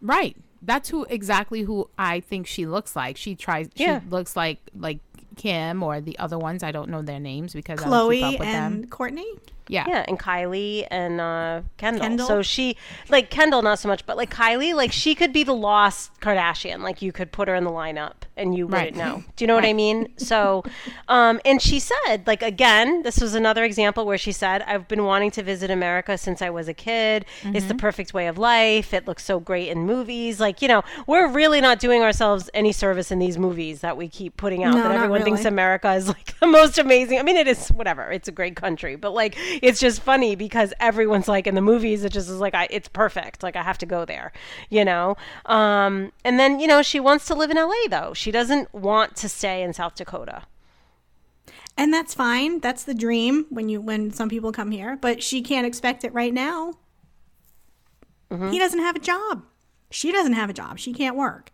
Speaker 2: Right. That's who exactly who I think she looks like. She tries.
Speaker 3: Yeah.
Speaker 2: She looks like like Kim or the other ones. I don't know their names because I don't keep
Speaker 1: Khloé
Speaker 2: up with
Speaker 1: and
Speaker 2: them.
Speaker 1: Kourtney.
Speaker 2: Yeah.
Speaker 3: Yeah, and Kylie and uh, Kendall.
Speaker 1: Kendall?
Speaker 3: So she, like Kendall, not so much, but like Kylie, like she could be the lost Kardashian. Like you could put her in the lineup and you
Speaker 2: Right.
Speaker 3: wouldn't know. Do you know what I mean? So, um, and she said, like again, this was another example where she said, "I've been wanting to visit America since I was a kid. It's the
Speaker 1: Mm-hmm.
Speaker 3: perfect way of life. It looks so great in movies. Like you know, we're really not doing ourselves any service in these movies that we keep putting out.
Speaker 1: No,
Speaker 3: that everyone thinks. America is like the most amazing. I mean, it is whatever. It's a great country, but like it's just funny because everyone's like in the movies. It just is like I, it's perfect. Like I have to go there, you know. Um, and then you know she wants to live in LA though. She doesn't want to stay in South Dakota.
Speaker 1: And that's fine. That's the dream when you when some people come here, but she can't expect it right now.
Speaker 2: Mm-hmm.
Speaker 1: He doesn't have a job. She doesn't have a job. She can't work.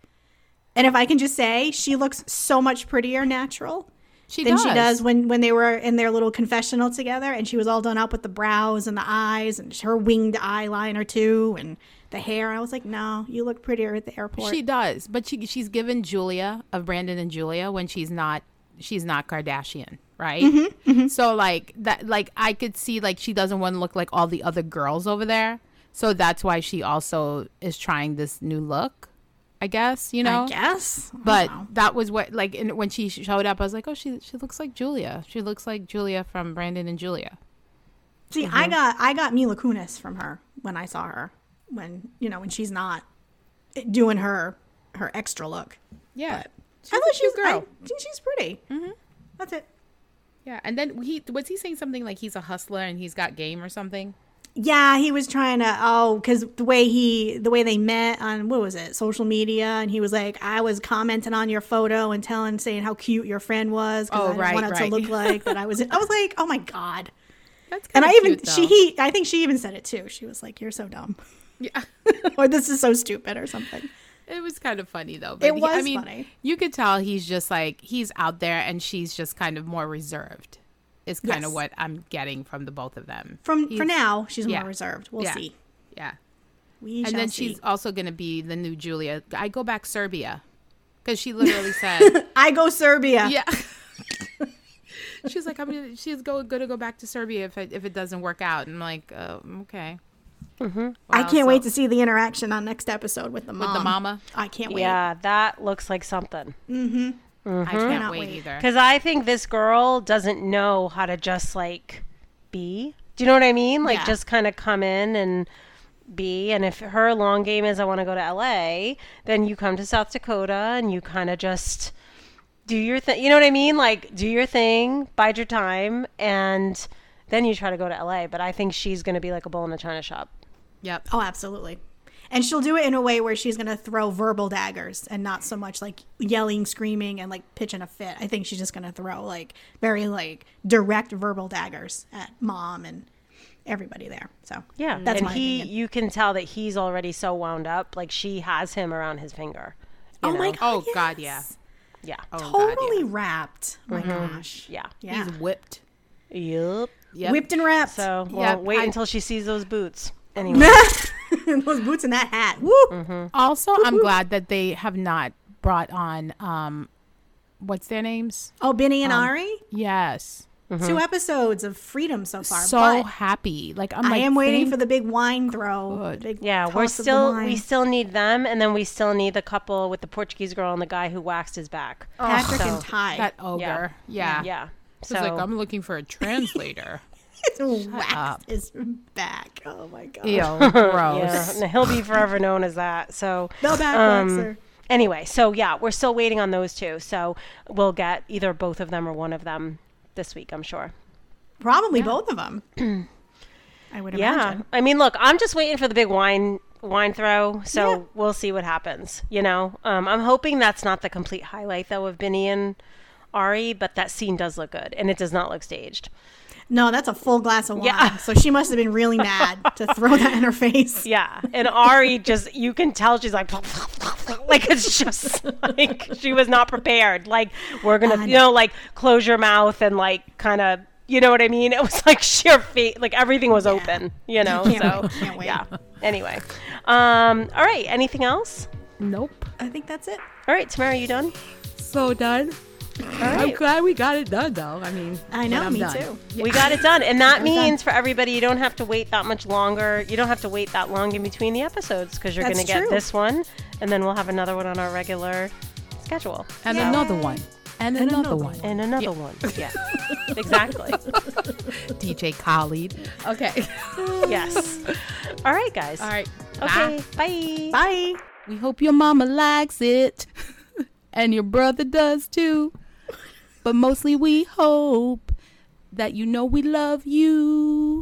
Speaker 1: And if I can just say, she looks so much prettier natural
Speaker 2: She
Speaker 1: than
Speaker 2: does.
Speaker 1: she does when when they were in their little confessional together and she was all done up with the brows and the eyes and her winged eyeliner too and the hair. I was like, "No, you look prettier at the airport."
Speaker 2: She does, but she she's given Julia of Brandon and Julia when she's not she's not Kardashian, right?
Speaker 1: Mm-hmm,
Speaker 2: So like that, like I could see like she doesn't want to look like all the other girls over there. So that's why she also is trying this new look. I guess you know.
Speaker 1: I guess.
Speaker 2: But
Speaker 1: don't
Speaker 2: that was what like in, when she showed up, I was like, oh, she she looks like Julia. She looks like Julia from Brandon and Julia.
Speaker 1: See, I got I got Mila Kunis from her when I saw her when you know when she's not doing her her extra look.
Speaker 2: Yeah,
Speaker 1: I thought she was
Speaker 2: girl.
Speaker 1: I think she's pretty. Mm-hmm. That's it.
Speaker 2: yeah, and then he was he saying something like he's a hustler and he's got game or something.
Speaker 1: Yeah, he was trying to oh because the way he the way they met on what was it social media and he was like I was commenting on your photo and telling saying how cute your friend was because
Speaker 2: Oh,
Speaker 1: I
Speaker 2: right,
Speaker 1: want it
Speaker 2: right.
Speaker 1: to look like that I was I was like oh my god
Speaker 2: That's
Speaker 1: and I even
Speaker 2: cute,
Speaker 1: she he I think she even said it too she was like you're so dumb
Speaker 2: yeah.
Speaker 1: or this is so stupid or something
Speaker 2: It was kind of funny though. But
Speaker 1: It
Speaker 2: he- I
Speaker 1: was
Speaker 2: mean,
Speaker 1: funny.
Speaker 2: You could tell he's just like he's out there, and she's just kind of more reserved. Is kind of what I'm getting from the both of them.
Speaker 1: from for now she's
Speaker 2: yeah.
Speaker 1: more reserved we'll
Speaker 2: Yeah.
Speaker 1: see
Speaker 2: Yeah,
Speaker 1: we
Speaker 2: and then
Speaker 1: see.
Speaker 2: she's also going to be the new Julia. I go back Serbia because she literally said,
Speaker 1: I go Serbia
Speaker 2: "Yeah." She's like, I'm gonna, she's go, gonna go back to Serbia if it, if it doesn't work out. And I'm like, uh, okay.
Speaker 1: Mm-hmm. I can't
Speaker 2: so-
Speaker 1: wait to see the interaction on next episode with the mom
Speaker 2: with the mama.
Speaker 1: I can't wait
Speaker 3: Yeah, that looks like something. Mhm.
Speaker 2: I can't
Speaker 1: Cannot
Speaker 2: wait,
Speaker 1: wait.
Speaker 2: either.
Speaker 3: Because I think this girl doesn't know how to just like be. Do you know what I mean? Like
Speaker 1: Yeah.
Speaker 3: just kind of come in and be. And if her long game is I want to go to LA, then you come to South Dakota and you kind of just do your thing. You know what I mean? Like do your thing, bide your time, and then you try to go to LA. But I think she's going to be like a bull in a china shop.
Speaker 2: Yep.
Speaker 1: Oh, absolutely. And she'll do it in a way where she's going to throw verbal daggers and not so much like yelling, screaming, and like pitching a fit. I think she's just going to throw like very like direct verbal daggers at mom and everybody there. So
Speaker 3: Yeah,
Speaker 1: that's
Speaker 3: and
Speaker 1: my
Speaker 3: he,
Speaker 1: opinion.
Speaker 3: you can tell that he's already so wound up. Like she has him around his finger. you
Speaker 1: Oh my
Speaker 3: know?
Speaker 1: god!
Speaker 2: Oh, God, yeah.
Speaker 3: Yeah,
Speaker 2: Oh, God, yeah.
Speaker 1: Totally wrapped. Oh my
Speaker 3: Mm-hmm.
Speaker 1: gosh.
Speaker 3: yeah,
Speaker 1: Yeah.
Speaker 2: He's whipped.
Speaker 3: yep.
Speaker 2: Yep.
Speaker 1: Whipped and wrapped.
Speaker 3: So well,
Speaker 2: Yep,
Speaker 3: wait
Speaker 2: I-
Speaker 3: until she sees those boots. Anyway,
Speaker 1: Those boots and that hat. Woo!
Speaker 3: Mm-hmm.
Speaker 2: Also, I'm glad that they have not brought on um, what's their names?
Speaker 1: Oh, Bini and
Speaker 3: Um,
Speaker 1: Ari.
Speaker 2: Yes.
Speaker 1: Two episodes of freedom so far.
Speaker 2: So happy. Like I'm
Speaker 1: I
Speaker 2: like
Speaker 1: am waiting for the big wine throw. Big
Speaker 3: yeah, we're
Speaker 1: toss of the
Speaker 3: still we still need them, and then we still need the couple with the Portuguese girl and the guy who waxed his back.
Speaker 1: Patrick
Speaker 3: so-
Speaker 1: and Ty.
Speaker 2: that ogre. Yeah.
Speaker 3: Yeah.
Speaker 2: So
Speaker 3: So
Speaker 2: like I'm looking for a translator.
Speaker 1: It's waxed
Speaker 2: up.
Speaker 1: his back. Oh my god.
Speaker 2: Ew,
Speaker 3: yeah,
Speaker 2: gross.
Speaker 3: and he'll be forever known as that. So
Speaker 1: The back
Speaker 3: um,
Speaker 1: waxer.
Speaker 3: anyway, so yeah, we're still waiting on those two. So we'll get either both of them or one of them this week, I'm sure.
Speaker 1: Probably both of them. I would
Speaker 3: Yeah.
Speaker 1: imagine.
Speaker 3: I mean, look, I'm just waiting for the big wine wine throw, so
Speaker 1: Yeah.
Speaker 3: we'll see what happens. You know, um, I'm hoping that's not the complete highlight though of Bini and Ari, but that scene does look good, and it does not look staged.
Speaker 1: No, that's a full glass of wine.
Speaker 3: Yeah.
Speaker 1: So she must have been really mad to throw that in her face.
Speaker 3: Yeah, and Ari just you can tell she's like, like it's just like she was not prepared. Like we're gonna, you know, like close your mouth and like kind of. You know what I mean? It was like sheer fate, like everything was open. You know,
Speaker 1: Can't
Speaker 3: so
Speaker 1: wait, can't wait.
Speaker 3: yeah. Anyway, um, all right. Anything else?
Speaker 2: Nope.
Speaker 1: I think that's it.
Speaker 3: All right, Tamara, you done?
Speaker 2: So done.
Speaker 3: All
Speaker 2: I'm glad we got it done though. I mean
Speaker 1: I know, me
Speaker 2: done.
Speaker 1: too.
Speaker 3: We got it done. And that
Speaker 2: We're done.
Speaker 3: means for everybody, you don't have to wait that much longer. You don't have to wait that long in between the episodes because you're going to get this one and then we'll have another one on our regular schedule.
Speaker 2: And
Speaker 1: Yay.
Speaker 2: another one. And,
Speaker 1: And
Speaker 2: another,
Speaker 1: another
Speaker 2: one.
Speaker 3: And another one. Yeah. exactly.
Speaker 2: DJ Khaled. Okay.
Speaker 3: Yes. All right, guys.
Speaker 2: All right.
Speaker 3: Okay.
Speaker 2: Bye.
Speaker 3: Bye.
Speaker 1: Bye.
Speaker 2: We hope your mama likes it. And your brother does too. But mostly we hope that you know we love you.